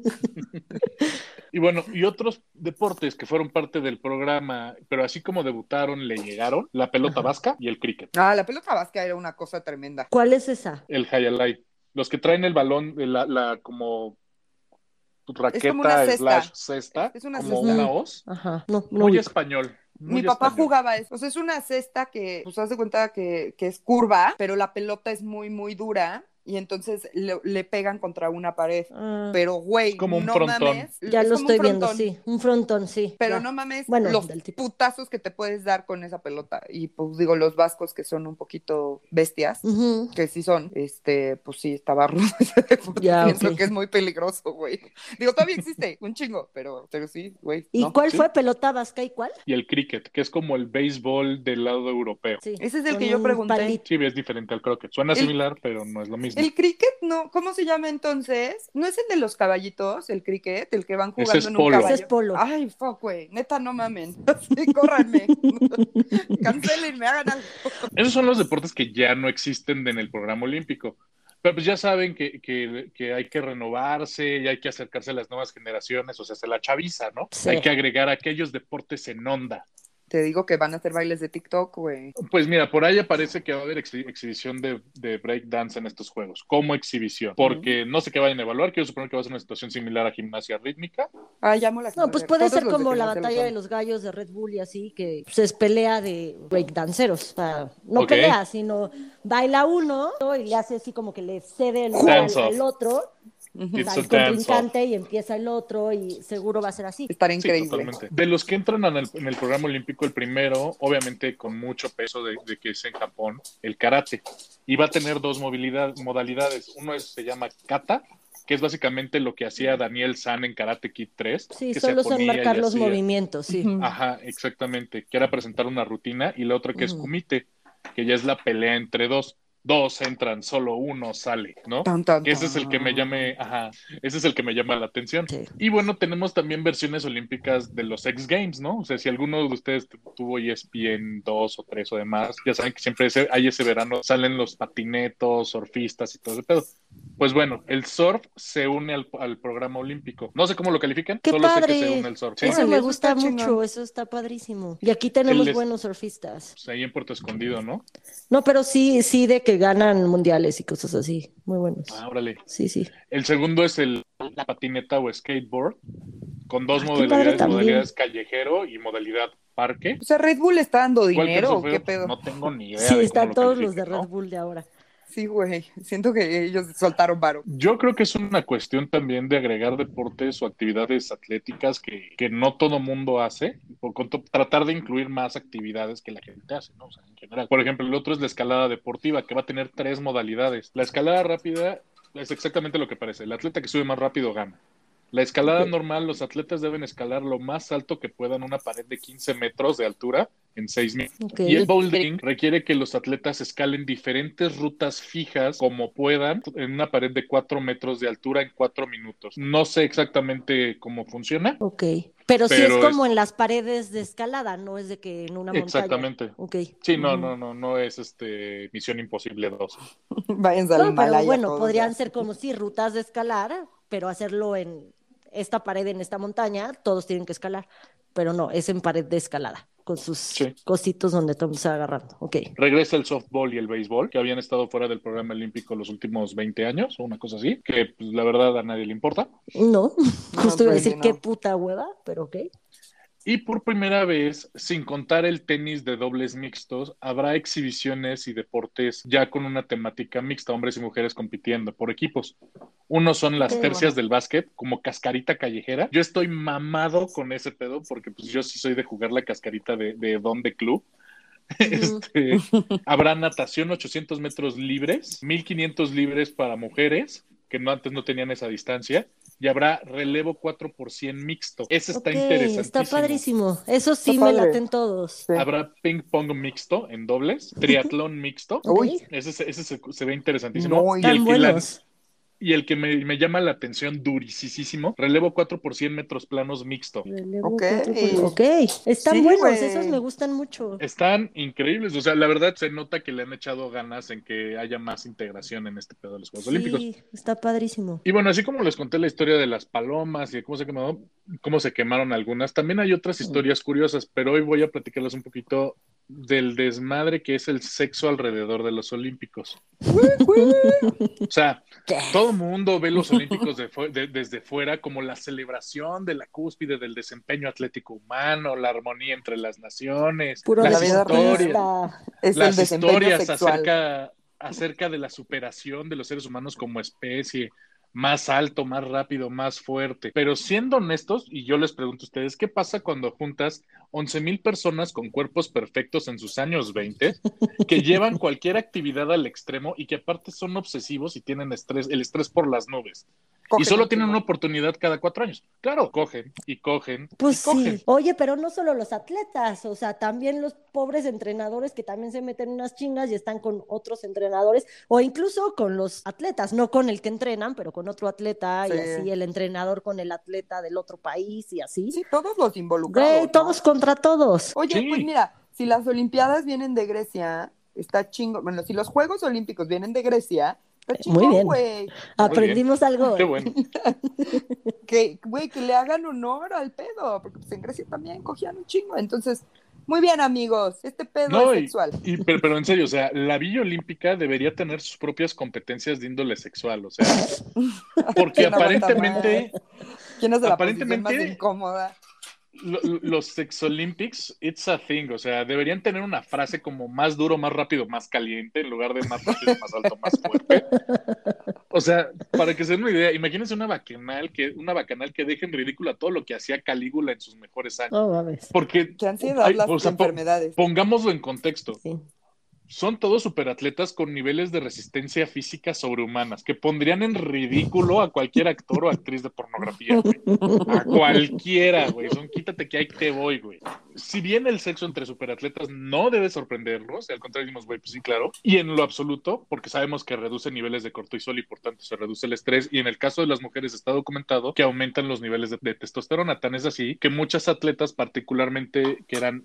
Y bueno, y otros deportes que fueron parte del programa, pero así como debutaron, le llegaron, la pelota vasca y el cricket, Ah, la pelota vasca era una cosa tremenda. ¿Cuál es esa? el hayalay. Los que traen el balón, la, la como raqueta una cesta. slash cesta, Es una como cesta. una hoz. Ajá, no, no Muy ubico. español. Muy Mi papá español. jugaba eso. O sea, es una cesta que, pues, haz de cuenta que, que es curva, pero la pelota es muy, muy dura y entonces le, le pegan contra una pared. Ah, Pero, güey, como un no frontón. mames. ya es lo estoy viendo, frontón. sí. Un frontón, sí. Pero ya. no mames Bueno, los del tipo. putazos que te puedes dar con esa pelota. Y pues digo, los vascos que son un poquito bestias, Ujú. que sí son, este, pues sí, estaba rudo. Ya, Pienso ok. que es muy peligroso, güey. Digo, todavía existe, un chingo, pero, pero sí, güey. ¿Y ¿no? cuál Sí. fue? ¿Pelota vasca y cuál? Y el cricket, que es como el béisbol del lado europeo. Sí. Ese es el con que yo un pregunté. palito. Sí, es diferente al croquet. Suena El- similar, pero no es lo mismo. El cricket, no, ¿cómo se llama entonces? ¿No es el de los caballitos, el cricket, el que van Ese jugando es en un polo. caballo? Ese es polo. Ay, fuck, güey, neta, no mamen. Sí, córranme. Cancelenme, hagan algo. Esos son los deportes que ya no existen en el programa olímpico. Pero pues ya saben que, que- que hay que renovarse y hay que acercarse a las nuevas generaciones, o sea, se la chaviza, ¿no? Sí. Hay que agregar aquellos deportes en onda. Te digo que van a hacer bailes de TikTok, güey. Pues mira, por ahí aparece que va a haber exhi- exhibición de, de breakdance en estos juegos, como exhibición, porque no sé qué vayan a evaluar, quiero suponer que va a ser una situación similar a gimnasia rítmica. Ah, llamo la No, pues puede ser como la batalla de los gallos de Red Bull y así, que se es pelea de breakdanceros. O sea, no pelea, sino baila uno ¿no? y le hace así como que le cede el lugar al, al otro, al contrincante y empieza el otro y seguro va a ser así. Estará increíble. De los que entran en el, en el programa olímpico, el primero, obviamente con mucho peso de, de que es en Japón, el karate. Y va a tener dos movilidad, modalidades. Uno es- se llama kata, que es básicamente lo que hacía Daniel San en Karate Kid 3. Sí, que solo son marcar los hacía- movimientos, sí. Ajá, exactamente. Que era presentar una rutina. Y la otra que es kumite, que ya es la pelea entre dos. Dos entran, solo uno sale, ¿no? Tan, ese es el que me llame, ajá, ese es el que me llama la atención. Sí. Y bueno, tenemos también versiones olímpicas de los X Games, ¿no? O sea, si alguno de ustedes tu- tuvo ESPN 2 o 3 o demás, ya saben que siempre ese- hay ese verano, salen los patinetos, surfistas y todo ese pedo. Pues bueno, el surf se une al, al programa olímpico. No sé cómo lo califican, ¡Qué solo sé padre! que se une al surf. Sí, Eso me gusta mucho, chingón. eso está padrísimo. Y aquí tenemos buenos surfistas. pues ahí en Puerto Escondido, ¿no? No, pero sí, sí de que ganan mundiales y cosas así. Muy buenos. Ah, órale. Sí, sí. El segundo es el la patineta o skateboard, con dos Ah, modalidades, modalidades callejero y modalidad parque. O sea, Red Bull está dando ¿Cuál dinero. ¿qué pedo? No tengo ni idea. Sí, están todos los de Red. Bull de ahora. Sí, güey. Siento que ellos soltaron varo. Yo creo que es una cuestión también de agregar deportes o actividades atléticas que, que no todo mundo hace, por tratar de incluir más actividades que la gente hace, ¿no? O sea, en general. Por ejemplo, el otro es la escalada deportiva, que va a tener tres modalidades. La escalada rápida es exactamente lo que parece. El atleta que sube más rápido gana. La escalada normal, los atletas deben escalar lo más alto que puedan una pared de 15 metros de altura en 6 minutos. Y el bouldering requiere que los atletas escalen diferentes rutas fijas como puedan en una pared de 4 metros de altura en 4 minutos. No sé exactamente cómo funciona. Ok. Pero, sí Pero es como es- en las paredes de escalada, no es de que en una montaña. Exactamente. Ok. Sí, no, no, no, no es este Misión Imposible 2. Váyanse al No, pero bueno, podrían ya. ser como sí, rutas de escalar, pero hacerlo en esta pared, en esta montaña, todos tienen que escalar. Pero no, es en pared de escalada, con sus Sí. cositos donde todo se va agarrando. Ok. Regresa el softball y el béisbol, que habían estado fuera del programa olímpico los últimos 20 años o una cosa así, que pues, la verdad a nadie le importa. No, justo iba a pues, decir sí, qué no. puta hueva, pero ok. Y por primera vez, sin contar el tenis de dobles mixtos, habrá exhibiciones y deportes ya con una temática mixta, hombres y mujeres compitiendo por equipos. Uno son las Qué tercias bueno. del básquet, como cascarita callejera. Yo estoy mamado con ese pedo, porque pues yo sí soy de jugar la cascarita de, de Don de Club. Este, habrá natación 800 metros libres, 1500 libres para mujeres, que no antes no tenían esa distancia, y habrá relevo 4 por 100 mixto. Ese está Ok, interesantísimo. está padrísimo. Eso sí Está me padre. laten todos. Sí. Habrá ping pong mixto en dobles, triatlón mixto. Uy. Ese, se- ese se, se ve interesantísimo. Muy y el. Y el que me, me llama la atención durisísimo, relevo 4 por 100 metros planos mixto. Relevo Ok. cuatro por- Ok, están Sí, buenos, esos me gustan mucho. Están increíbles, o sea, la verdad se nota que le han echado ganas en que haya más integración en este pedo de los Juegos Olímpicos. Sí, está padrísimo. Y bueno, así como les conté la historia de las palomas y de cómo se quemó, cómo se quemaron algunas, también hay otras historias curiosas, pero hoy voy a platicarles un poquito del desmadre que es el sexo alrededor de los Olímpicos. O sea, todo mundo ve los Olímpicos de fu- de- desde fuera como la celebración de la cúspide del desempeño atlético humano, la armonía entre las naciones, Puro las La vida historias. Es las historias sexual. acerca, acerca de la superación de los seres humanos como especie, más alto, más rápido, más fuerte. Pero siendo honestos, y yo les pregunto a ustedes, ¿qué pasa cuando juntas 11 mil personas con cuerpos perfectos en sus años 20 que llevan cualquier actividad al extremo y que aparte son obsesivos y tienen estrés, el estrés por las nubes? Y solo tienen una oportunidad cada cuatro años. Claro, cogen y cogen Pues y cogen. sí. Oye, pero no solo los atletas, o sea, también los pobres entrenadores que también se meten unas chingas y están con otros entrenadores, o incluso con los atletas, no con el que entrenan, pero con otro atleta y Sí. así el entrenador con el atleta del otro país y así. Sí, todos los involucrados. Güey, ¿no? todos contra todos. Oye, Sí. pues mira, si las Olimpiadas vienen de Grecia, está chingo. Bueno, si los Juegos Olímpicos vienen de Grecia, Eh, Muy bien. güey. Aprendimos algo. Qué bueno. Que, güey, que le hagan honor al pedo, porque pues en Grecia también cogían un chingo. Entonces, muy bien, amigos, este pedo No, es y- sexual. Y, pero, pero en serio, o sea, la Villa Olímpica debería tener sus propias competencias de índole sexual, o sea, porque ¿Quién aguanta aparentemente ¿Quién es la aparentemente- más incómoda? Lo- lo- los Sex Olympics, it's a thing, o sea, deberían tener una frase como más duro, más rápido, más caliente, en lugar de más rápido, más alto, más fuerte. O sea, para que se den una idea, imagínense una bacanal que, una bacanal que deje en ridículo a todo lo que hacía Calígula en sus mejores años. No mames. Porque, Qué ansiedad ay, las o sea, po- enfermedades. pongámoslo en contexto. Sí. Son todos superatletas con niveles de resistencia física sobrehumanas que pondrían en ridículo a cualquier actor o actriz de pornografía, güey. A cualquiera, güey. Son quítate que ahí te voy, güey. Si bien el sexo entre superatletas no debe sorprenderlos, al contrario, decimos, güey, pues sí, claro. Y en lo absoluto, porque sabemos que reduce niveles de cortisol y por tanto se reduce el estrés. Y en el caso de las mujeres está documentado que aumentan los niveles de, de testosterona. Tan es así que muchas atletas, particularmente que eran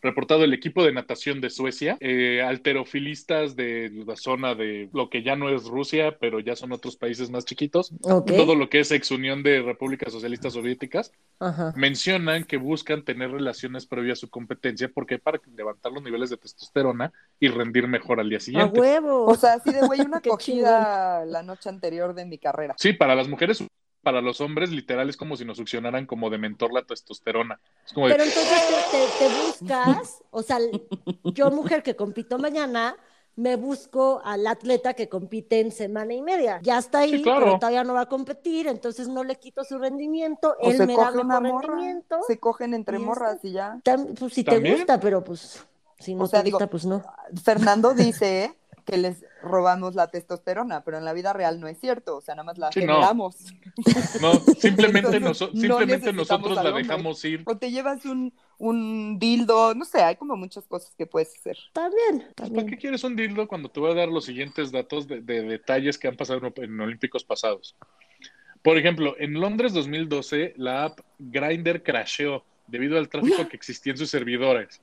reportado el equipo de natación de Suecia, eh, alterofilistas de la zona de lo que ya no es Rusia, pero ya son otros países más chiquitos, todo lo que es ex unión de repúblicas socialistas soviéticas, Ajá. mencionan que buscan tener relaciones previas a su competencia porque para levantar los niveles de testosterona y rendir mejor al día A siguiente. huevo. O sea, así de güey, una cogida la noche anterior de mi carrera. Sí, para las mujeres, para los hombres, literal es como si nos succionaran como de mentor la testosterona. Es como de, Pero entonces te, te- te buscas, o sea, yo mujer que compito mañana, me busco al atleta que compite en semana y media. Ya está ahí, Sí, claro. pero todavía no va a competir, entonces no le quito su rendimiento, O él se me da morra, rendimiento. se cogen entre y morras y ya. Tam- pues si ¿También? te gusta, pero pues si no O sea, te digo, gusta, pues no. Fernando dice que les robamos la testosterona, pero en la vida real no es cierto, o sea, nada más la Sí, no. generamos. no, simplemente, Entonces, noso- simplemente nosotros la dejamos ir. O te llevas un, un dildo, no sé, hay como muchas cosas que puedes hacer. También, Pues, ¿Para qué también. quieres un dildo cuando te voy a dar los siguientes datos de, de detalles que han pasado en, en Olímpicos pasados? Por ejemplo, en Londres 2012, la app Grindr crasheó debido al tráfico que existía en sus servidores.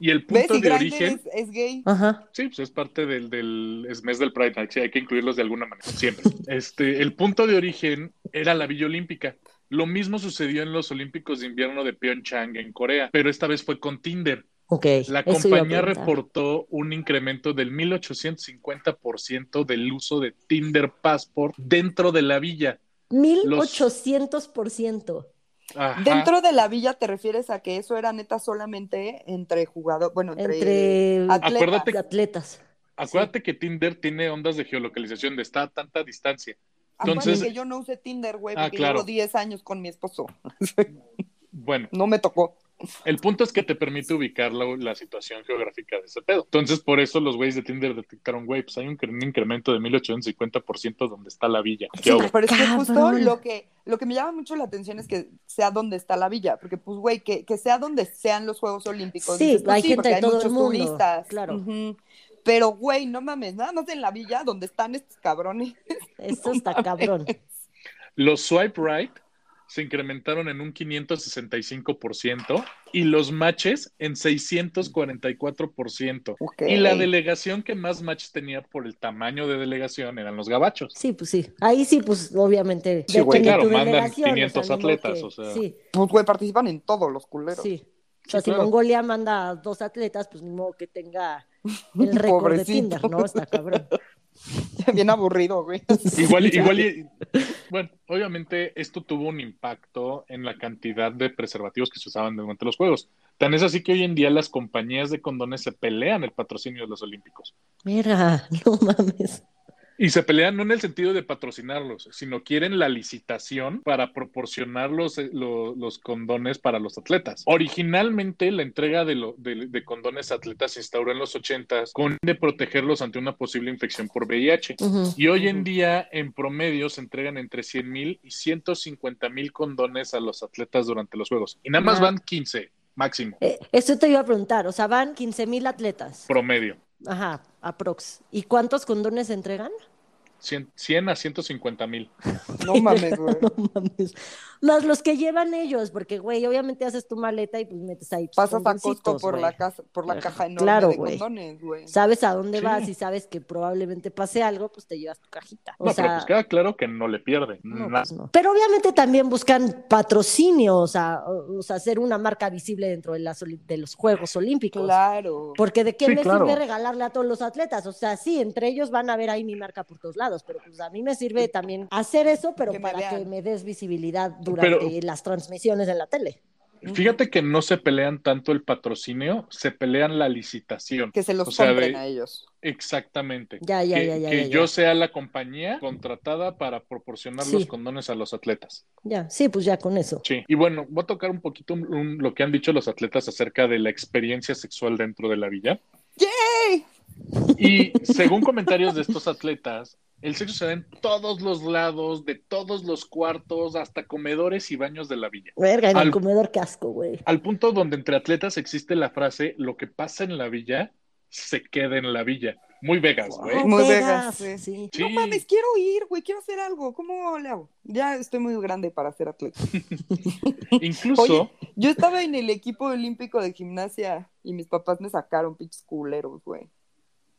Y el punto de Grindr origen, es, es gay. Ajá. sí, pues es parte del, del es mes del Pride Night, sí, hay que incluirlos de alguna manera, siempre. Este, el punto de origen era la Villa Olímpica. Lo mismo sucedió en los Olímpicos de invierno de Pyeongchang en Corea, pero esta vez fue con Tinder. Ok. La compañía reportó un incremento del 1850% del uso de Tinder Passport dentro de la villa. 1800%. Ajá. Dentro de la villa te refieres a que eso era neta solamente entre jugadores, bueno, entre, Entre atletas. Acuérdate- atletas. Acuérdate que Tinder tiene ondas de geolocalización de está a tanta distancia. Acuérdate entonces- que yo no usé Tinder, güey, Ah, porque claro. llevo 10 años con mi esposo. Bueno, No me tocó. El punto es que te permite ubicar la, la situación geográfica de ese pedo. Entonces, por eso los güeyes de Tinder detectaron, güey, pues hay un, un incremento de 1850% donde está la villa. Pero es que justo Cabrón. lo que, lo que me llama mucho la atención es que sea donde está la villa, porque pues güey, que, que sea donde sean los Juegos Olímpicos. Sí, Dices, pues, hay gente porque de hay todo el muchos mundo, turistas. claro. Pero, güey, no mames, nada más en la villa donde están estos cabrones. Esto está cabrón. Los swipe right se incrementaron en un 565% y los matches en 644%. Ok. Y la delegación que más matches tenía por el tamaño de delegación eran los gabachos. Sí, pues sí. Ahí sí, pues obviamente. Sí, güey. de Claro, mandan delegación, 500 ni modo atletas, que- o sea. Sí, Pues, güey, participan en todos los culeros. sí. O sea, Sí, si claro. Mongolia manda dos atletas, pues ni modo que tenga el récord de. Tinder, ¿no? Está cabrón. Bien aburrido, güey. Igual, igual, y- bueno, obviamente esto tuvo un impacto en la cantidad de preservativos que se usaban durante los Juegos. Tan es así que hoy en día las compañías de condones se pelean el patrocinio de los Olímpicos. Mira, no mames. Y se pelean no en el sentido de patrocinarlos, sino quieren la licitación para proporcionar los, eh, lo- los condones para los atletas. Originalmente, la entrega de, lo- de- de condones a atletas se instauró en los 80 con de protegerlos ante una posible infección por VIH. Y hoy en día, en promedio, se entregan entre 100 mil y 150 mil condones a los atletas durante los Juegos. Y nada más Ah. van 15 máximo, Eh, eso te iba a preguntar, o sea, van 15 mil atletas. promedio. Ajá, aprox. ¿Y cuántos condones se entregan? 100, 100 a 150 mil. No mames, güey. No mames. Más los que llevan ellos, porque, güey, obviamente haces tu maleta y pues metes ahí Pasas a Costco por güey. la casa, por la caja enorme claro, de güey. condones, güey. Sabes a dónde Sí. vas y sabes que probablemente pase algo, pues te llevas tu cajita. O No, sea, pero pues queda claro que no le pierde. no, nada. pues no. Pero obviamente también buscan patrocinio, o sea, o, o sea, ser una marca visible dentro de, las, oli- de los Juegos Olímpicos. Claro. Porque de qué Sí, me claro. sirve regalarle a todos los atletas. O sea, sí, entre ellos van a ver ahí mi marca por todos lados, pero pues a mí me sirve también hacer eso, pero Que me para que me des visibilidad durante Pero- las transmisiones en la tele. Fíjate que no se pelean tanto el patrocinio, se pelean la licitación. Que se los O sea, compren de- a ellos. Exactamente. Ya, ya, que ya, ya, que ya, ya. yo sea la compañía contratada para proporcionar Sí. los condones a los atletas. Ya, sí, pues ya con eso. Sí. Y bueno, voy a tocar un poquito un- un- lo que han dicho los atletas acerca de la experiencia sexual dentro de la villa. ¡Yay! Y según comentarios de estos atletas, el sexo se da en todos los lados, de todos los cuartos, hasta comedores y baños de la villa. Verga, en el Al- comedor casco, güey. Al punto donde entre atletas existe la frase, lo que pasa en la villa, se queda en la villa. Muy Vegas, güey. Muy Vegas, Vegas, sí. Sí. No mames, quiero ir, güey, quiero hacer algo. ¿Cómo le hago? Ya estoy muy grande para ser atleta. Incluso, Oye, yo estaba en el equipo olímpico de gimnasia y mis papás me sacaron pinches culeros, güey.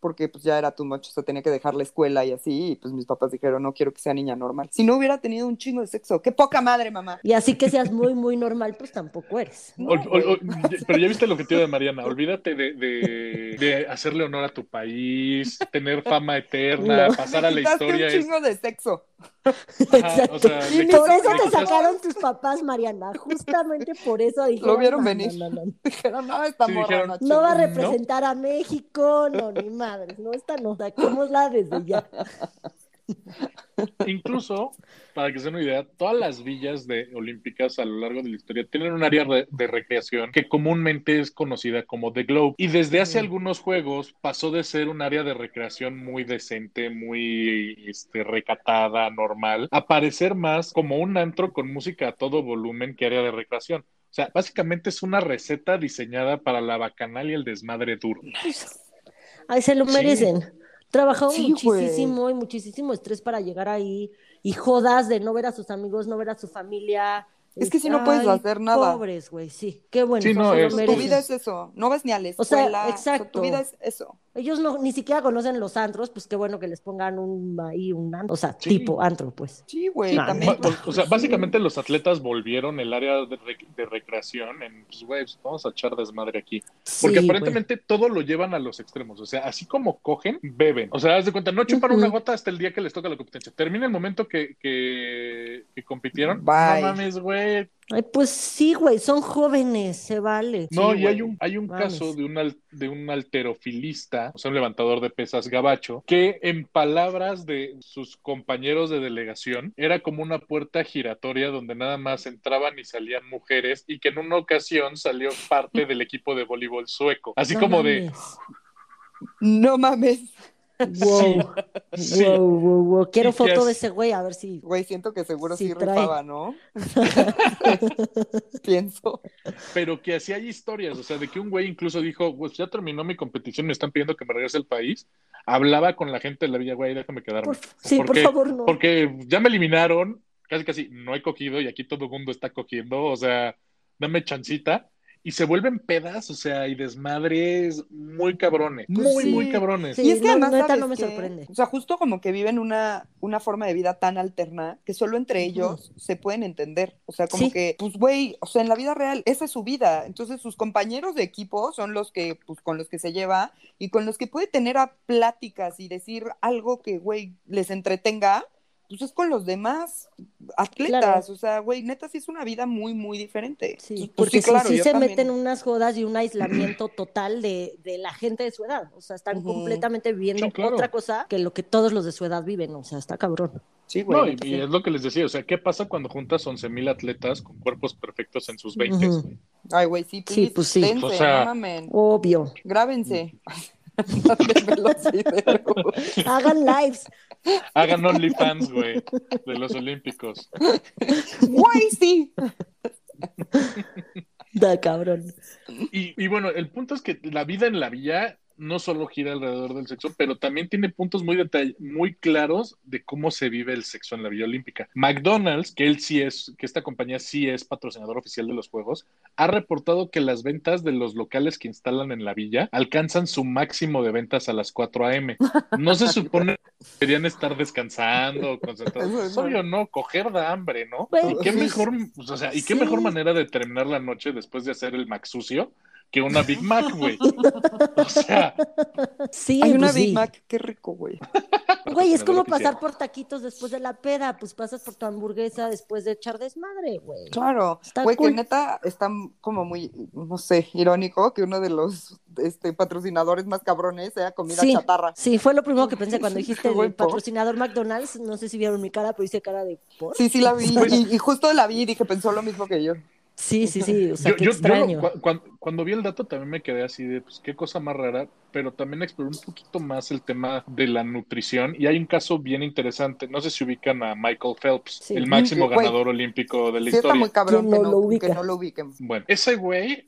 Porque pues ya era too much, o sea, tenía que dejar la escuela y así, y pues mis papás dijeron, no quiero que sea niña normal. Si no hubiera tenido un chingo de sexo, qué poca madre, mamá. Y así que seas muy, muy normal, pues tampoco eres. No, ol- ol- güey. ol- pero ya viste el objetivo de Mariana, olvídate de, de- de hacerle honor a tu país, tener fama eterna, No. pasar a la historia. un es- chingo de sexo. Ajá, sea, Por eso te sacaron tus papás, Mariana. Justamente por eso dijeron. Lo vieron "No, venir". No, no, no. Dijeron, no, esta Sí, morra dijeron, no, No va a chingue". representar a México, no, ni madres, no, esta no, saquémosla desde ya. Incluso, para que se den una idea, todas las villas de olímpicas a lo largo de la historia tienen un área de, de recreación que comúnmente es conocida como The Globe. Y desde hace algunos juegos pasó de ser un área de recreación muy decente, muy este, recatada, normal, a parecer más como un antro con música a todo volumen que área de recreación. O sea, básicamente es una receta diseñada para la bacanal y el desmadre duro. Ay, se lo Sí. merecen. Trabajaron Sí, muchísimo y muchísimo estrés para llegar ahí y jodas de no ver a sus amigos, no ver a su familia. Es que si no puedes hacer nada. Pobres, güey, sí. Qué bueno, Sí, no, es- Tu vida es eso, no vas ni a la O sea, escuela. exacto. tu vida es eso. Ellos no, ni siquiera conocen los antros, pues qué bueno que les pongan un ahí un antro, o sea, Sí. tipo antro, pues. Sí, güey, Sí, también. O sea, básicamente los atletas volvieron el área de, rec- de recreación en, pues, güey, pues, vamos a echar desmadre aquí. Porque Sí, güey. aparentemente todo lo llevan a los extremos. O sea, así como cogen, beben. O sea, haz de cuenta, no chupan Ujú. una gota hasta el día que les toca la competencia. Termina el momento que, que, que compitieron. Bye. No mames, güey. Ay, pues sí, güey, son jóvenes, se vale. No, Sí, y hay un, hay un caso de un, al- de un alterofilista, o sea, un levantador de pesas gabacho, que en palabras de sus compañeros de delegación, era como una puerta giratoria donde nada más entraban y salían mujeres y que en una ocasión salió parte del equipo de voleibol sueco. Así No como de. No mames. Wow. Sí. Wow, wow, wow. Quiero foto de ese güey, a ver si. Güey, siento que seguro sí, Sí, trae. rifaba, ¿no? Pienso. Pero que así hay historias, o sea, de que un güey incluso dijo, pues ya terminó mi competición, me están pidiendo que me regrese al país. Hablaba con la gente de la villa, güey, déjame quedarme. Por- sí, por Porque- favor, no. Porque ya me eliminaron, casi casi no he cogido y aquí todo el mundo está cogiendo, o sea, dame chancita. Y se vuelven pedas, o sea, y desmadres muy cabrones, Pues muy, sí. muy cabrones. Sí, y es que no, además, neta, ¿sabes no me sorprende. O sea, justo como que viven una, una forma de vida tan alterna que solo entre ellos se pueden entender. O sea, como Sí. que, pues, güey, o sea, en la vida real, esa es su vida. Entonces, sus compañeros de equipo son los que, pues, con los que se lleva y con los que puede tener a pláticas y decir algo que, güey, les entretenga. Pues es con los demás atletas. Claro. O sea, güey, neta, sí es una vida muy, muy diferente. Sí, Pues, porque claro, sí, sí se también. meten unas jodas y un aislamiento total de, de la gente de su edad. O sea, están completamente viviendo Sí, claro. otra cosa que lo que todos los de su edad viven. O sea, está cabrón. Sí, güey. No, y, sí. es lo que les decía, o sea, ¿qué pasa cuando juntas 11.000 atletas con cuerpos perfectos en sus 20? Ujú. Ay, güey, sí, Sí, please, pues sí. dense, O sea- no. Obvio. Grábense. Hagan lives. Hagan OnlyFans, güey, de los Olímpicos. Güey, sí. Da cabrón. Y, y bueno, el punto es que la vida en la villa no solo gira alrededor del sexo, pero también tiene puntos muy, detall- muy claros de cómo se vive el sexo en la Villa Olímpica. McDonald's, que él sí es, que esta compañía sí es patrocinador oficial de los Juegos, ha reportado que las ventas de los locales que instalan en la villa alcanzan su máximo de ventas a las 4 a.m. No se supone que deberían estar descansando, concentrados. Es no. obvio, no, coger da hambre, ¿no? Güey, Y qué mejor, pues, o sea, y qué Sí. mejor manera de terminar la noche después de hacer el Mac sucio que una Big Mac, güey. O sea, Sí, Hay una pues Big sí. Mac, qué rico, güey. Güey, es como pasar por taquitos después de la peda. Pues pasas por tu hamburguesa después de echar desmadre, güey. Claro. Está Güey, cool. que neta está como muy, no sé, irónico que uno de los este, patrocinadores más cabrones sea comida Sí. chatarra. Sí, fue lo primero que pensé cuando dijiste Güey, el patrocinador McDonald's. No sé si vieron mi cara, pero hice cara de ¿por? Sí, sí la vi. Pues- Y, y justo la vi y dije, pensó lo mismo que yo. Sí, sí, sí. O sea, yo, qué yo- extraño. cu- cuan- cuando vi el dato también me quedé así de, pues qué cosa más rara, pero también exploré un poquito más el tema de la nutrición y hay un caso bien interesante. No sé si ubican a Michael Phelps, Sí. el máximo Güey. ganador olímpico de la Sí está historia. muy cabrón ¿Quién que no lo ubica? que no lo ubiquen. Bueno, ese güey,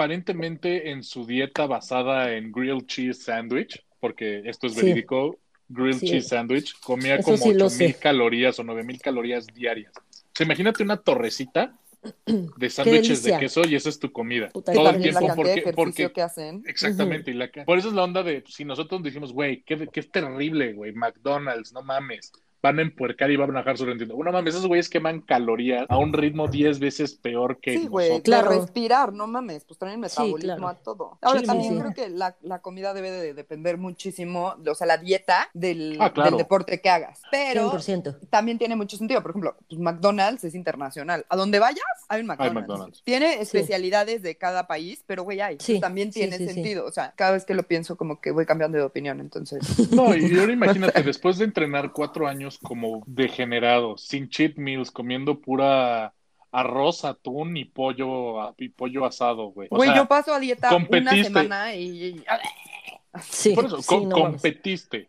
aparentemente en su dieta basada en grilled cheese sandwich, porque esto es Sí. verídico, grilled Sí. cheese sandwich, comía Eso como sí lo 8000 sé. calorías o 9000 calorías diarias. O sea, imagínate una torrecita de sándwiches de queso y esa es tu comida. Puta, Todo el la tiempo de porque, porque que hacen. Exactamente, y la por eso es la onda de si nosotros decimos, güey, qué, qué terrible, güey, McDonald's, no mames, van a empuercar y van a bajar su rendimiento. No mames, esos güeyes queman calorías a un ritmo 10 veces peor que Sí, güey. Claro. respirar, no mames, pues traen metabolismo claro. a todo. Ahora, Sí, también sí, sí. creo que la, la comida debe de depender muchísimo, o sea, la dieta del, Ah, claro. del deporte que hagas. Pero 100%. también tiene mucho sentido. Por ejemplo, pues McDonald's es internacional. A donde vayas, hay un McDonald's. McDonald's. Tiene especialidades de cada país, pero güey, hay. Sí, Entonces, también sí, tiene sí, sí. sentido. O sea, cada vez que lo pienso, como que voy cambiando de opinión. Entonces, No, y ahora imagínate, después de entrenar cuatro años como degenerado, sin cheat meals, comiendo pura arroz, atún y pollo, y pollo asado, güey. O güey, sea, yo paso a dieta una competiste. semana y. y- Sí, por eso, sí, co- no competiste.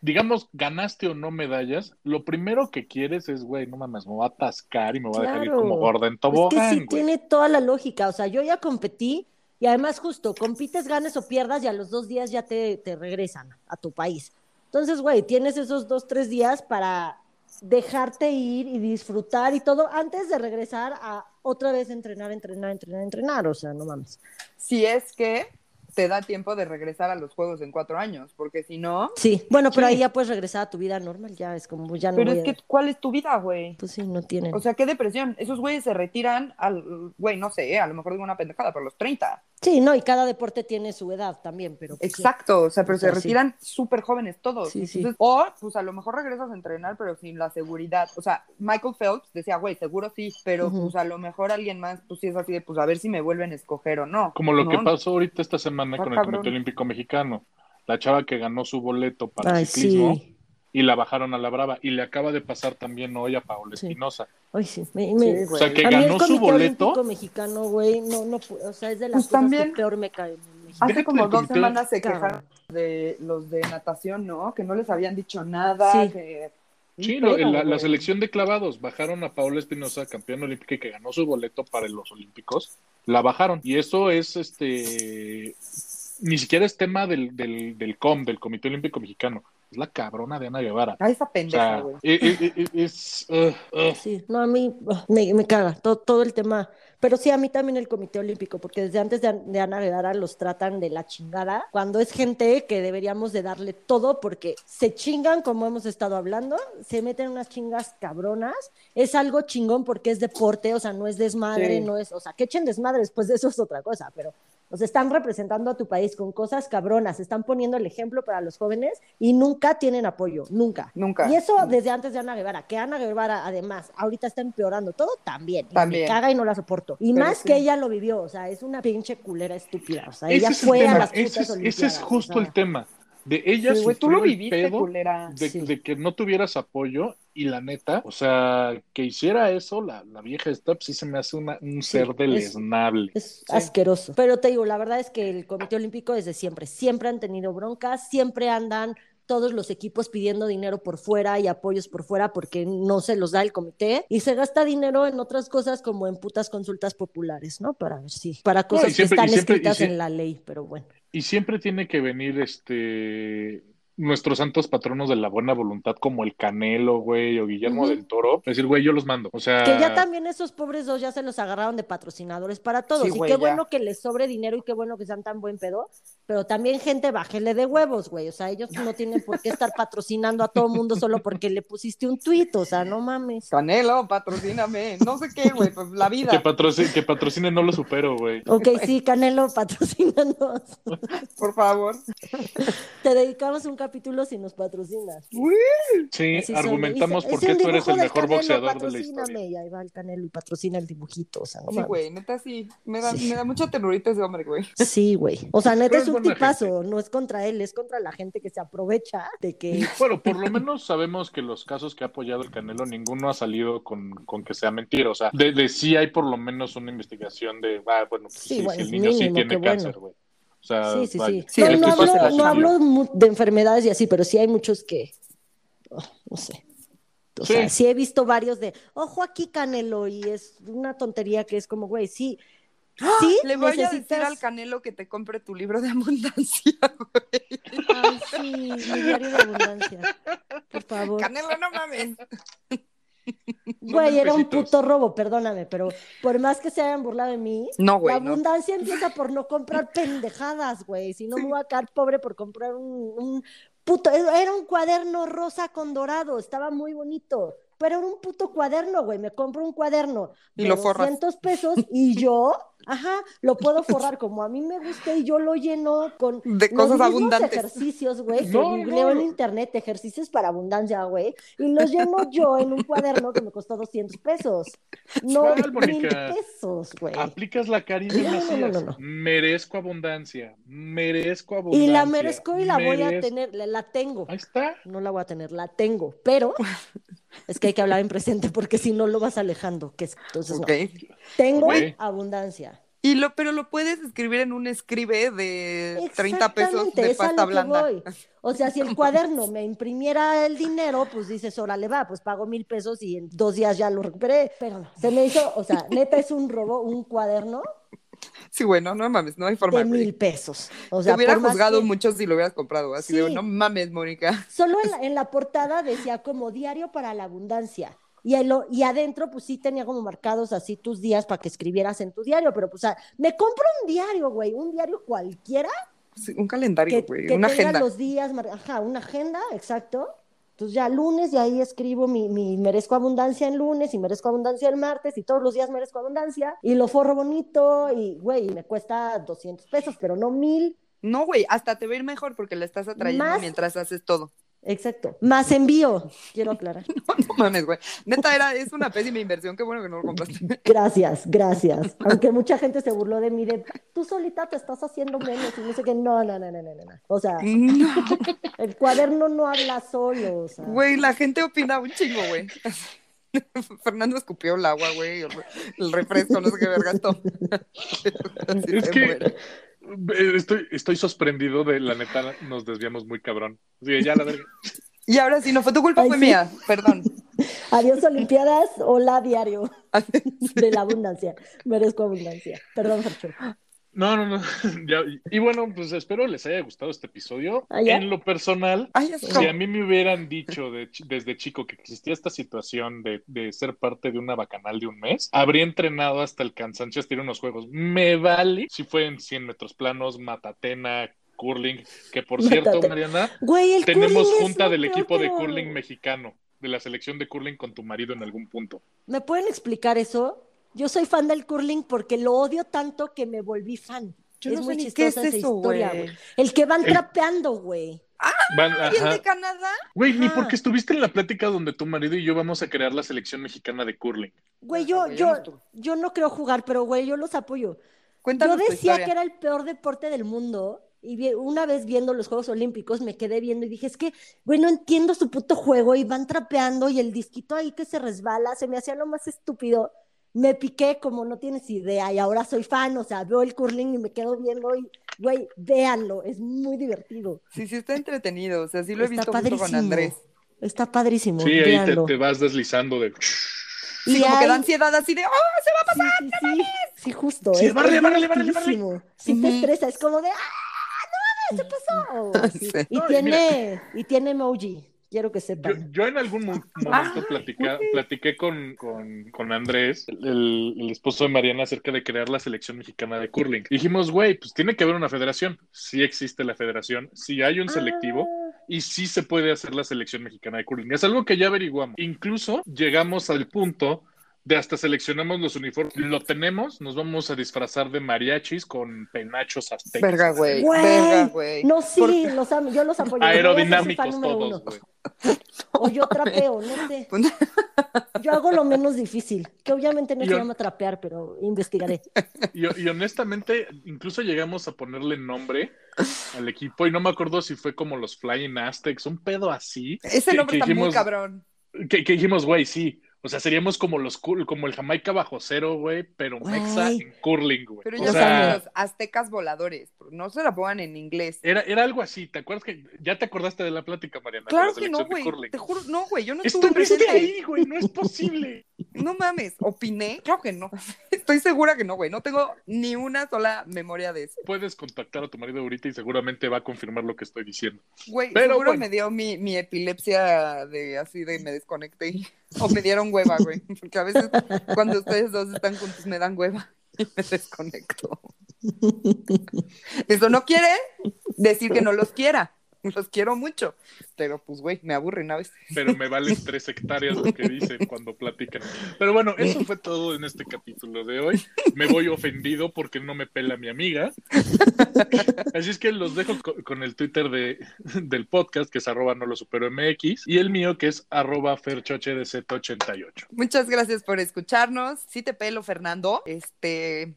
Digamos, ganaste o no medallas, lo primero que quieres es, güey, no mames, me voy a atascar y me voy a dejar ir Claro. como gorda en Es que tobogán, sí tiene toda la lógica. O sea, yo ya competí y además justo, compites, ganes o pierdas y a los dos días ya te, te regresan a tu país. Entonces, güey, tienes esos dos, tres días para dejarte ir y disfrutar y todo antes de regresar a otra vez entrenar, entrenar, entrenar, entrenar. O sea, no mames. Si es que te da tiempo de regresar a los juegos en cuatro años, porque si no. Sí, bueno, pero ahí ya puedes regresar a tu vida normal, ya es como, ya no Pero voy es a- que, ¿cuál es tu vida, güey? Pues sí, no tienen. O sea, qué depresión. Esos güeyes se retiran al, güey, no sé, a lo mejor digo una pendejada, pero a los 30. sí, no, y cada deporte tiene su edad también, pero... pues sí. Exacto, o sea, pero O sea, se retiran súper jóvenes todos. Sí, sí. Entonces, O, pues a lo mejor regresas a entrenar, pero sin la seguridad. O sea, Michael Phelps decía, güey, seguro sí, pero pues a lo mejor alguien más, pues sí es así de, pues a ver si me vuelven a escoger o no. Como lo ¿no? que pasó ahorita esta semana Con el cabrón. Comité Olímpico Mexicano. La chava que ganó su boleto para Ay, ciclismo sí. y la bajaron a la brava. Y le acaba de pasar también hoy a Paola Sí. Espinosa. Ay, sí. Me, me- Sí, O sea, que A ganó su Comité boleto. Olímpico mexicano, güey, no, no, o sea, es de las Pues cosas también- que peor me México. Hace como dos semanas se quejaron de los de natación, ¿no? Que no les habían dicho nada. Sí. que- Sí, la, selección de clavados bajaron a Paola Espinosa, campeona olímpica y que ganó su boleto para los Olímpicos, la bajaron. Y eso es este ni siquiera es tema del, del, del COM, del Comité Olímpico Mexicano. Es la cabrona de Ana Guevara. Ay, esa pendeja, güey. eh, eh, eh, es uh, uh, Sí, no, a mí ugh, me, me caga todo, todo el tema. Pero sí, a mí también el Comité Olímpico, porque desde antes de, de Ana Guevara los tratan de la chingada, cuando es gente que deberíamos de darle todo, porque se chingan, como hemos estado hablando, se meten unas chingas cabronas, es algo chingón porque es deporte, o sea, no es desmadre, Sí. no es, o sea, que echen desmadre después de eso es otra cosa, pero o sea, están representando a tu país con cosas cabronas, están poniendo el ejemplo para los jóvenes y nunca tienen apoyo, nunca. Nunca. Y eso desde antes de Ana Guevara, que Ana Guevara además ahorita está empeorando todo también. y También. Me caga y no la soporto. Y Pero más sí. que ella lo vivió, o sea, es una pinche culera estúpida. O sea, ese ella es el fue a las ese putas es, ese es justo o sea, el tema. De ella Sí, güey, tú lo el viviste, pedo culera. de, Sí. de que no tuvieras apoyo y la neta, o sea, que hiciera eso, la, la vieja esta, pues sí se me hace una- un ser deleznable. Es Sí. asqueroso. Pero te digo, la verdad es que el Comité Olímpico desde siempre, siempre han tenido broncas, siempre andan todos los equipos pidiendo dinero por fuera y apoyos por fuera porque no se los da el comité y se gasta dinero en otras cosas como en putas consultas populares, ¿no? Para ver si, para cosas siempre- que están siempre- escritas en la ley, pero bueno. Y siempre tiene que venir este nuestros santos patronos de la buena voluntad como el Canelo, güey, o Guillermo del Toro, decir, güey, yo los mando. O sea, Que ya también esos pobres dos ya se los agarraron de patrocinadores para todos. Sí, y güey, qué ya. bueno que les sobre dinero y qué bueno que sean tan buen pedo. Pero también, gente, bájele de huevos, güey. O sea, ellos no tienen por qué estar patrocinando a todo mundo solo porque le pusiste un tuit. O sea, no mames. Canelo, patrocíname. No sé qué, güey, pues la que, vida. patroci- que patrocine no lo supero, güey. Ok, sí, Canelo, patrocínanos. Por favor. Te dedicamos un capítulo si nos patrocinas. Sí, Así son. argumentamos por qué tú eres el mejor Canelo, boxeador de la patrocíname. historia. Y ahí va el Canelo y patrocina el dibujito. O sea, no Sí, güey, neta sí. Me da, Sí. me da mucha ternurita ese hombre, güey. Sí, güey. O sea, neta es un tipazo, no es contra él, es contra la gente que se aprovecha de que Bueno, por lo menos sabemos que los casos que ha apoyado el Canelo, ninguno ha salido con, con que sea mentira. O sea, de, de sí hay por lo menos una investigación de, ah, bueno, pues Sí, sí, bueno, si el niño sí mínimo, tiene qué bueno. cáncer, güey. O sea, Sí, sí, vaya. sí. Sí, no, no hablo, no hablo de enfermedades y así, pero sí hay muchos que, oh, no sé. O Sí. sea, sí he visto varios de, ojo aquí Canelo, y es una tontería que es como, güey, sí, sí, Le voy a decir al Canelo que te compre tu libro de abundancia, güey. Ay, sí, mi diario de abundancia, por favor. Canelo, no mames. Güey, era un puto robo, perdóname, pero por más que se hayan burlado de mí, No, güey, la no. abundancia empieza por no comprar pendejadas, güey. Si no me voy a quedar pobre por comprar un, un puto. Era un cuaderno rosa con dorado, estaba muy bonito. Pero era un puto cuaderno, güey. Me compro un cuaderno Y de lo forras. 200 pesos y yo, ajá, lo puedo forrar como a mí me gusta y yo lo lleno con De los cosas mismos abundantes. ejercicios, güey, que No, googleo no. en internet, ejercicios para abundancia, güey, y los lleno yo en un cuaderno que me costó 200 pesos. No ¿Cuál, mil pesos, güey. Aplicas la Karina No, no, no, Macías. no, no. Merezco abundancia. Merezco abundancia. Y la merezco y la voy a tener, la, la tengo. Ahí está. No la voy a tener, la tengo, pero es que hay que hablar en presente porque si no lo vas alejando. Que es, entonces, no. Ok. Tengo abundancia. Y lo, pero lo puedes escribir en un escribe de 30 pesos de pasta blanda. voy. O sea, si el cuaderno me imprimiera el dinero, pues dices, órale, va, pues pago mil pesos y en dos días ya lo recuperé. Pero no, se me hizo, o sea, neta es un robo, un cuaderno Sí, güey, no, mames, no hay forma. de mil pesos. O Te sea, hubiera juzgado que- mucho si lo hubieras comprado. Así de, no mames, Mónica. Solo en la, en la portada decía como diario para la abundancia. Y, y adentro, pues sí tenía como marcados así tus días para que escribieras en tu diario. Pero, pues, o sea, me compro un diario, güey, un diario cualquiera Sí, un calendario, güey, una tenga agenda. los días, mar- ajá, una agenda, exacto. Entonces ya lunes y ahí escribo mi, mi merezco abundancia en lunes y merezco abundancia el martes y todos los días merezco abundancia y lo forro bonito y, güey, me cuesta 200 pesos, pero no mil. No, güey, hasta te va a ir mejor porque la estás atrayendo Más- mientras haces todo. Exacto. Más envío, quiero aclarar. No, no mames, güey. Neta, era, es una pésima inversión. Qué bueno que no lo compraste. Gracias, gracias. Aunque mucha gente se burló de mí de tú solita te estás haciendo menos y no sé qué. No, no, no, no, no, no. no. O sea, No, el cuaderno no habla solo. O sea. güey, la gente opina un chingo, güey. Fernando escupió el agua, güey, el, refresco, no sé qué vergas Es se que- muere. Eh, estoy, estoy sorprendido de la neta, nos desviamos muy cabrón. Sí, ya la verga. Y ahora sí, no fue tu culpa, Ay, fue sí. mía. Perdón. Adiós Olimpiadas, hola diario de la abundancia. Merezco abundancia. Perdón, Fercho. No, no, no. Y bueno, pues espero les haya gustado este episodio. Ah. En lo personal, si a mí me hubieran dicho de desde chico que existía esta situación de, de ser parte de una bacanal de un mes, habría entrenado hasta el cansancio hasta ir a unos juegos. Me vale si fue en 100 metros planos, matatena, curling, que por cierto. Mariana, Güey, tenemos junta del equipo de curling mexicano, de la selección de curling con tu marido en algún punto. ¿Me pueden explicar eso? Yo soy fan del curling porque lo odio tanto que me volví fan. Yo es no muy sé ni qué es chistosa esa eso, historia, güey. El que van El- trapeando, güey. Van- ¿Y el de Canadá? Güey, ni porque estuviste en la plática donde tu marido y yo vamos a crear la selección mexicana de curling. Güey, yo, yo no yo, no creo jugar, pero güey, yo los apoyo. Cuéntanos yo decía que era el peor deporte del mundo y una vez viendo los Juegos Olímpicos me quedé viendo y dije, es que, güey, no entiendo su puto juego y van trapeando y el disquito ahí que se resbala, se me hacía lo más estúpido. Me piqué como no tienes idea y ahora soy fan, o sea, veo el curling y me quedo viendo y, güey, véanlo, es muy divertido. Sí, sí, está entretenido. O sea, sí lo he Está visto justo con padrísimo. Andrés. Está padrísimo, Sí, ahí te, te vas deslizando de... Sí, Y como que da ansiedad así de, ¡oh, se va a pasar! Sí, sí, sí, sí, justo. Sí, es, bárrele, bárrele, bárrele. Sí te estresa, es como de ¡ah! ¡No mames! ¿Qué pasó? Sí. Sí. Y No, y tiene, y tiene emoji, quiero que sepan. yo en algún mo- momento platica- platiqué con, con- con Andrés, el, el esposo de Mariana, acerca de crear la selección mexicana de curling. Dijimos, güey, pues tiene que haber una federación. Sí existe la federación, sí hay un selectivo y sí se puede hacer la selección mexicana de curling. Es algo que ya averiguamos. Incluso llegamos al punto de hasta seleccionamos los uniformes. Lo tenemos, nos vamos a disfrazar de mariachis con penachos aztecas. Verga, güey. Verga, güey. No, sí, los amo, yo los apoyo. Aerodinámicos todos, güey. O yo trapeo, no sé. Yo hago lo menos difícil, que obviamente no se llama trapear, pero investigaré. Y, y honestamente, incluso llegamos a ponerle nombre al equipo y no me acuerdo si fue como los Flying Aztecs, un pedo así. Ese que- nombre que está muy dijimos- cabrón. Que, que dijimos, güey, sí. O sea, seríamos como los como el Jamaica bajo cero, güey, pero mexa Güey. en curling, güey. Pero O ya sea- saben, los aztecas voladores. No se la pongan en inglés. era, era algo así. ¿Te acuerdas que ya te acordaste de la plática, Mariana? Claro la que no, güey. Te juro, no, güey. Yo no estuve presente. ahí, güey, no es posible. No mames. ¿Opiné? Claro que no. Estoy segura que no, güey. No tengo ni una sola memoria de eso. Puedes contactar a tu marido ahorita y seguramente va a confirmar lo que estoy diciendo. Güey, Pero seguro bueno. me dio mi, mi epilepsia de así de me desconecté. y- O me dieron hueva, güey. Porque a veces cuando ustedes dos están juntos me dan hueva y me desconecto. Eso no quiere decir que no los quiera. Los quiero mucho. Pero pues, güey, me aburren a veces. pero me valen tres hectáreas lo que dicen cuando platican. Pero bueno, eso fue todo en este capítulo de hoy. Me voy ofendido porque no me pela mi amiga. Así es que los dejo co- con el Twitter de, del podcast, que es arroba no lo supero MX, y el mío, que es arroba ferchohdz88. Muchas gracias por escucharnos. Sí te pelo, Fernando. Este,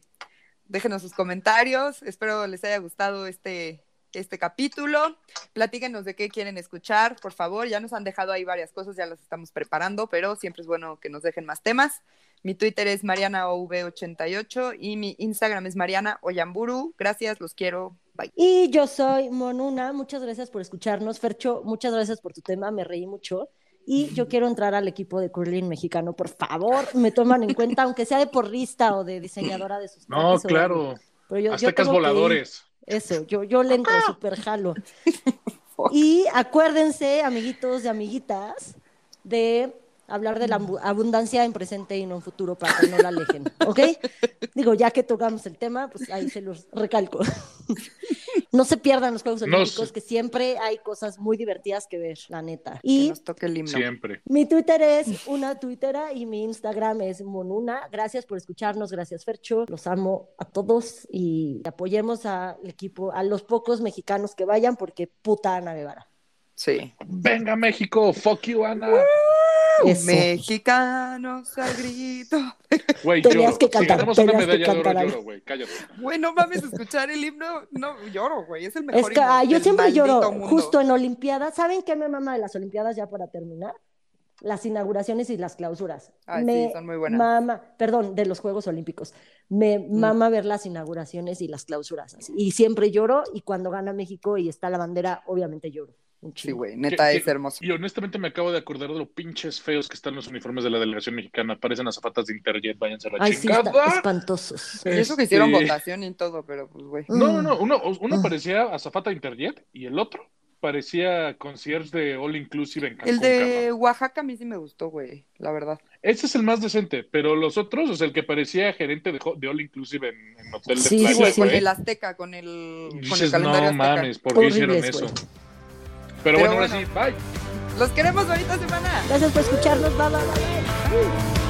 déjenos sus comentarios. Espero les haya gustado este, este capítulo. Platíquenos de qué quieren escuchar, por favor. Ya nos han dejado ahí varias cosas, ya las estamos preparando, pero siempre es bueno que nos dejen más temas. Mi Twitter es marianaov88 y mi Instagram es Mariana Oyamburu. Gracias, los quiero. Bye. Y yo soy Monuna, muchas gracias por escucharnos. Fercho, muchas gracias por tu tema, me reí mucho. Y yo quiero entrar al equipo de curling mexicano, por favor, me toman en cuenta, aunque sea de porrista o de diseñadora de sus No, claro. Pero yo, yo Aztecas ir. voladores. Eso, yo, yo le entro súper jalo. Y acuérdense, amiguitos y amiguitas, de hablar de la abu- abundancia en presente y no en futuro para que no la alejen, ¿ok? Digo, ya que tocamos el tema, pues ahí se los recalco. No se pierdan los Juegos Olímpicos, que siempre hay cosas muy divertidas que ver, la neta. Que Y nos toque el himno. Siempre. mi Twitter es una tuitera y mi Instagram es monuna. Gracias por escucharnos, gracias Fercho. Los amo a todos y apoyemos al equipo, a los pocos mexicanos que vayan porque puta Ana Guevara. Sí. Venga, México. Fuck you, Ana. Eso. Mexicanos al grito. Güey, Tenías lloro. que Si cantar, una tenías que medalla de oro, cantar algo. lloro, güey. Cállate. Güey, no mames, escuchar el himno, no, lloro, güey, es el mejor Es que himno yo siempre lloro mundo. justo en Olimpiadas. ¿Saben qué me mama de las Olimpiadas ya para terminar? las inauguraciones y las clausuras. Ay, me sí, son muy buenas. Mama, perdón, de los Juegos Olímpicos. Me Mm. mama ver las inauguraciones y las clausuras. así. Y siempre lloro y cuando gana México y está la bandera, obviamente lloro. Un Sí, güey, neta Que- es que- hermoso. Y honestamente me acabo de acordar de lo pinches feos que están los uniformes de la delegación mexicana. Parecen azafatas de Interjet, váyanse a la Ay, sí, chingada. está espantosos. Y eso que hicieron Este, votación y todo, pero pues, güey. No, no, no. Uno, uno Mm. parecía azafata de Interjet y el otro parecía concierge de All Inclusive en Cancún. El de. Oaxaca a mí sí me gustó, güey, la verdad. Ese es el más decente, pero los otros, o sea, el que parecía gerente de, de All Inclusive en, en Hotel de Sí, Playa, Sí, güey, sí, con sí. el Azteca, con el, con el calendario no Azteca. mames, ¿por qué hicieron eso? Pero, Pero bueno, ahora bueno. sí, bye. Los queremos bonita semana. Gracias por escucharnos. Bye, bye, bye, bye.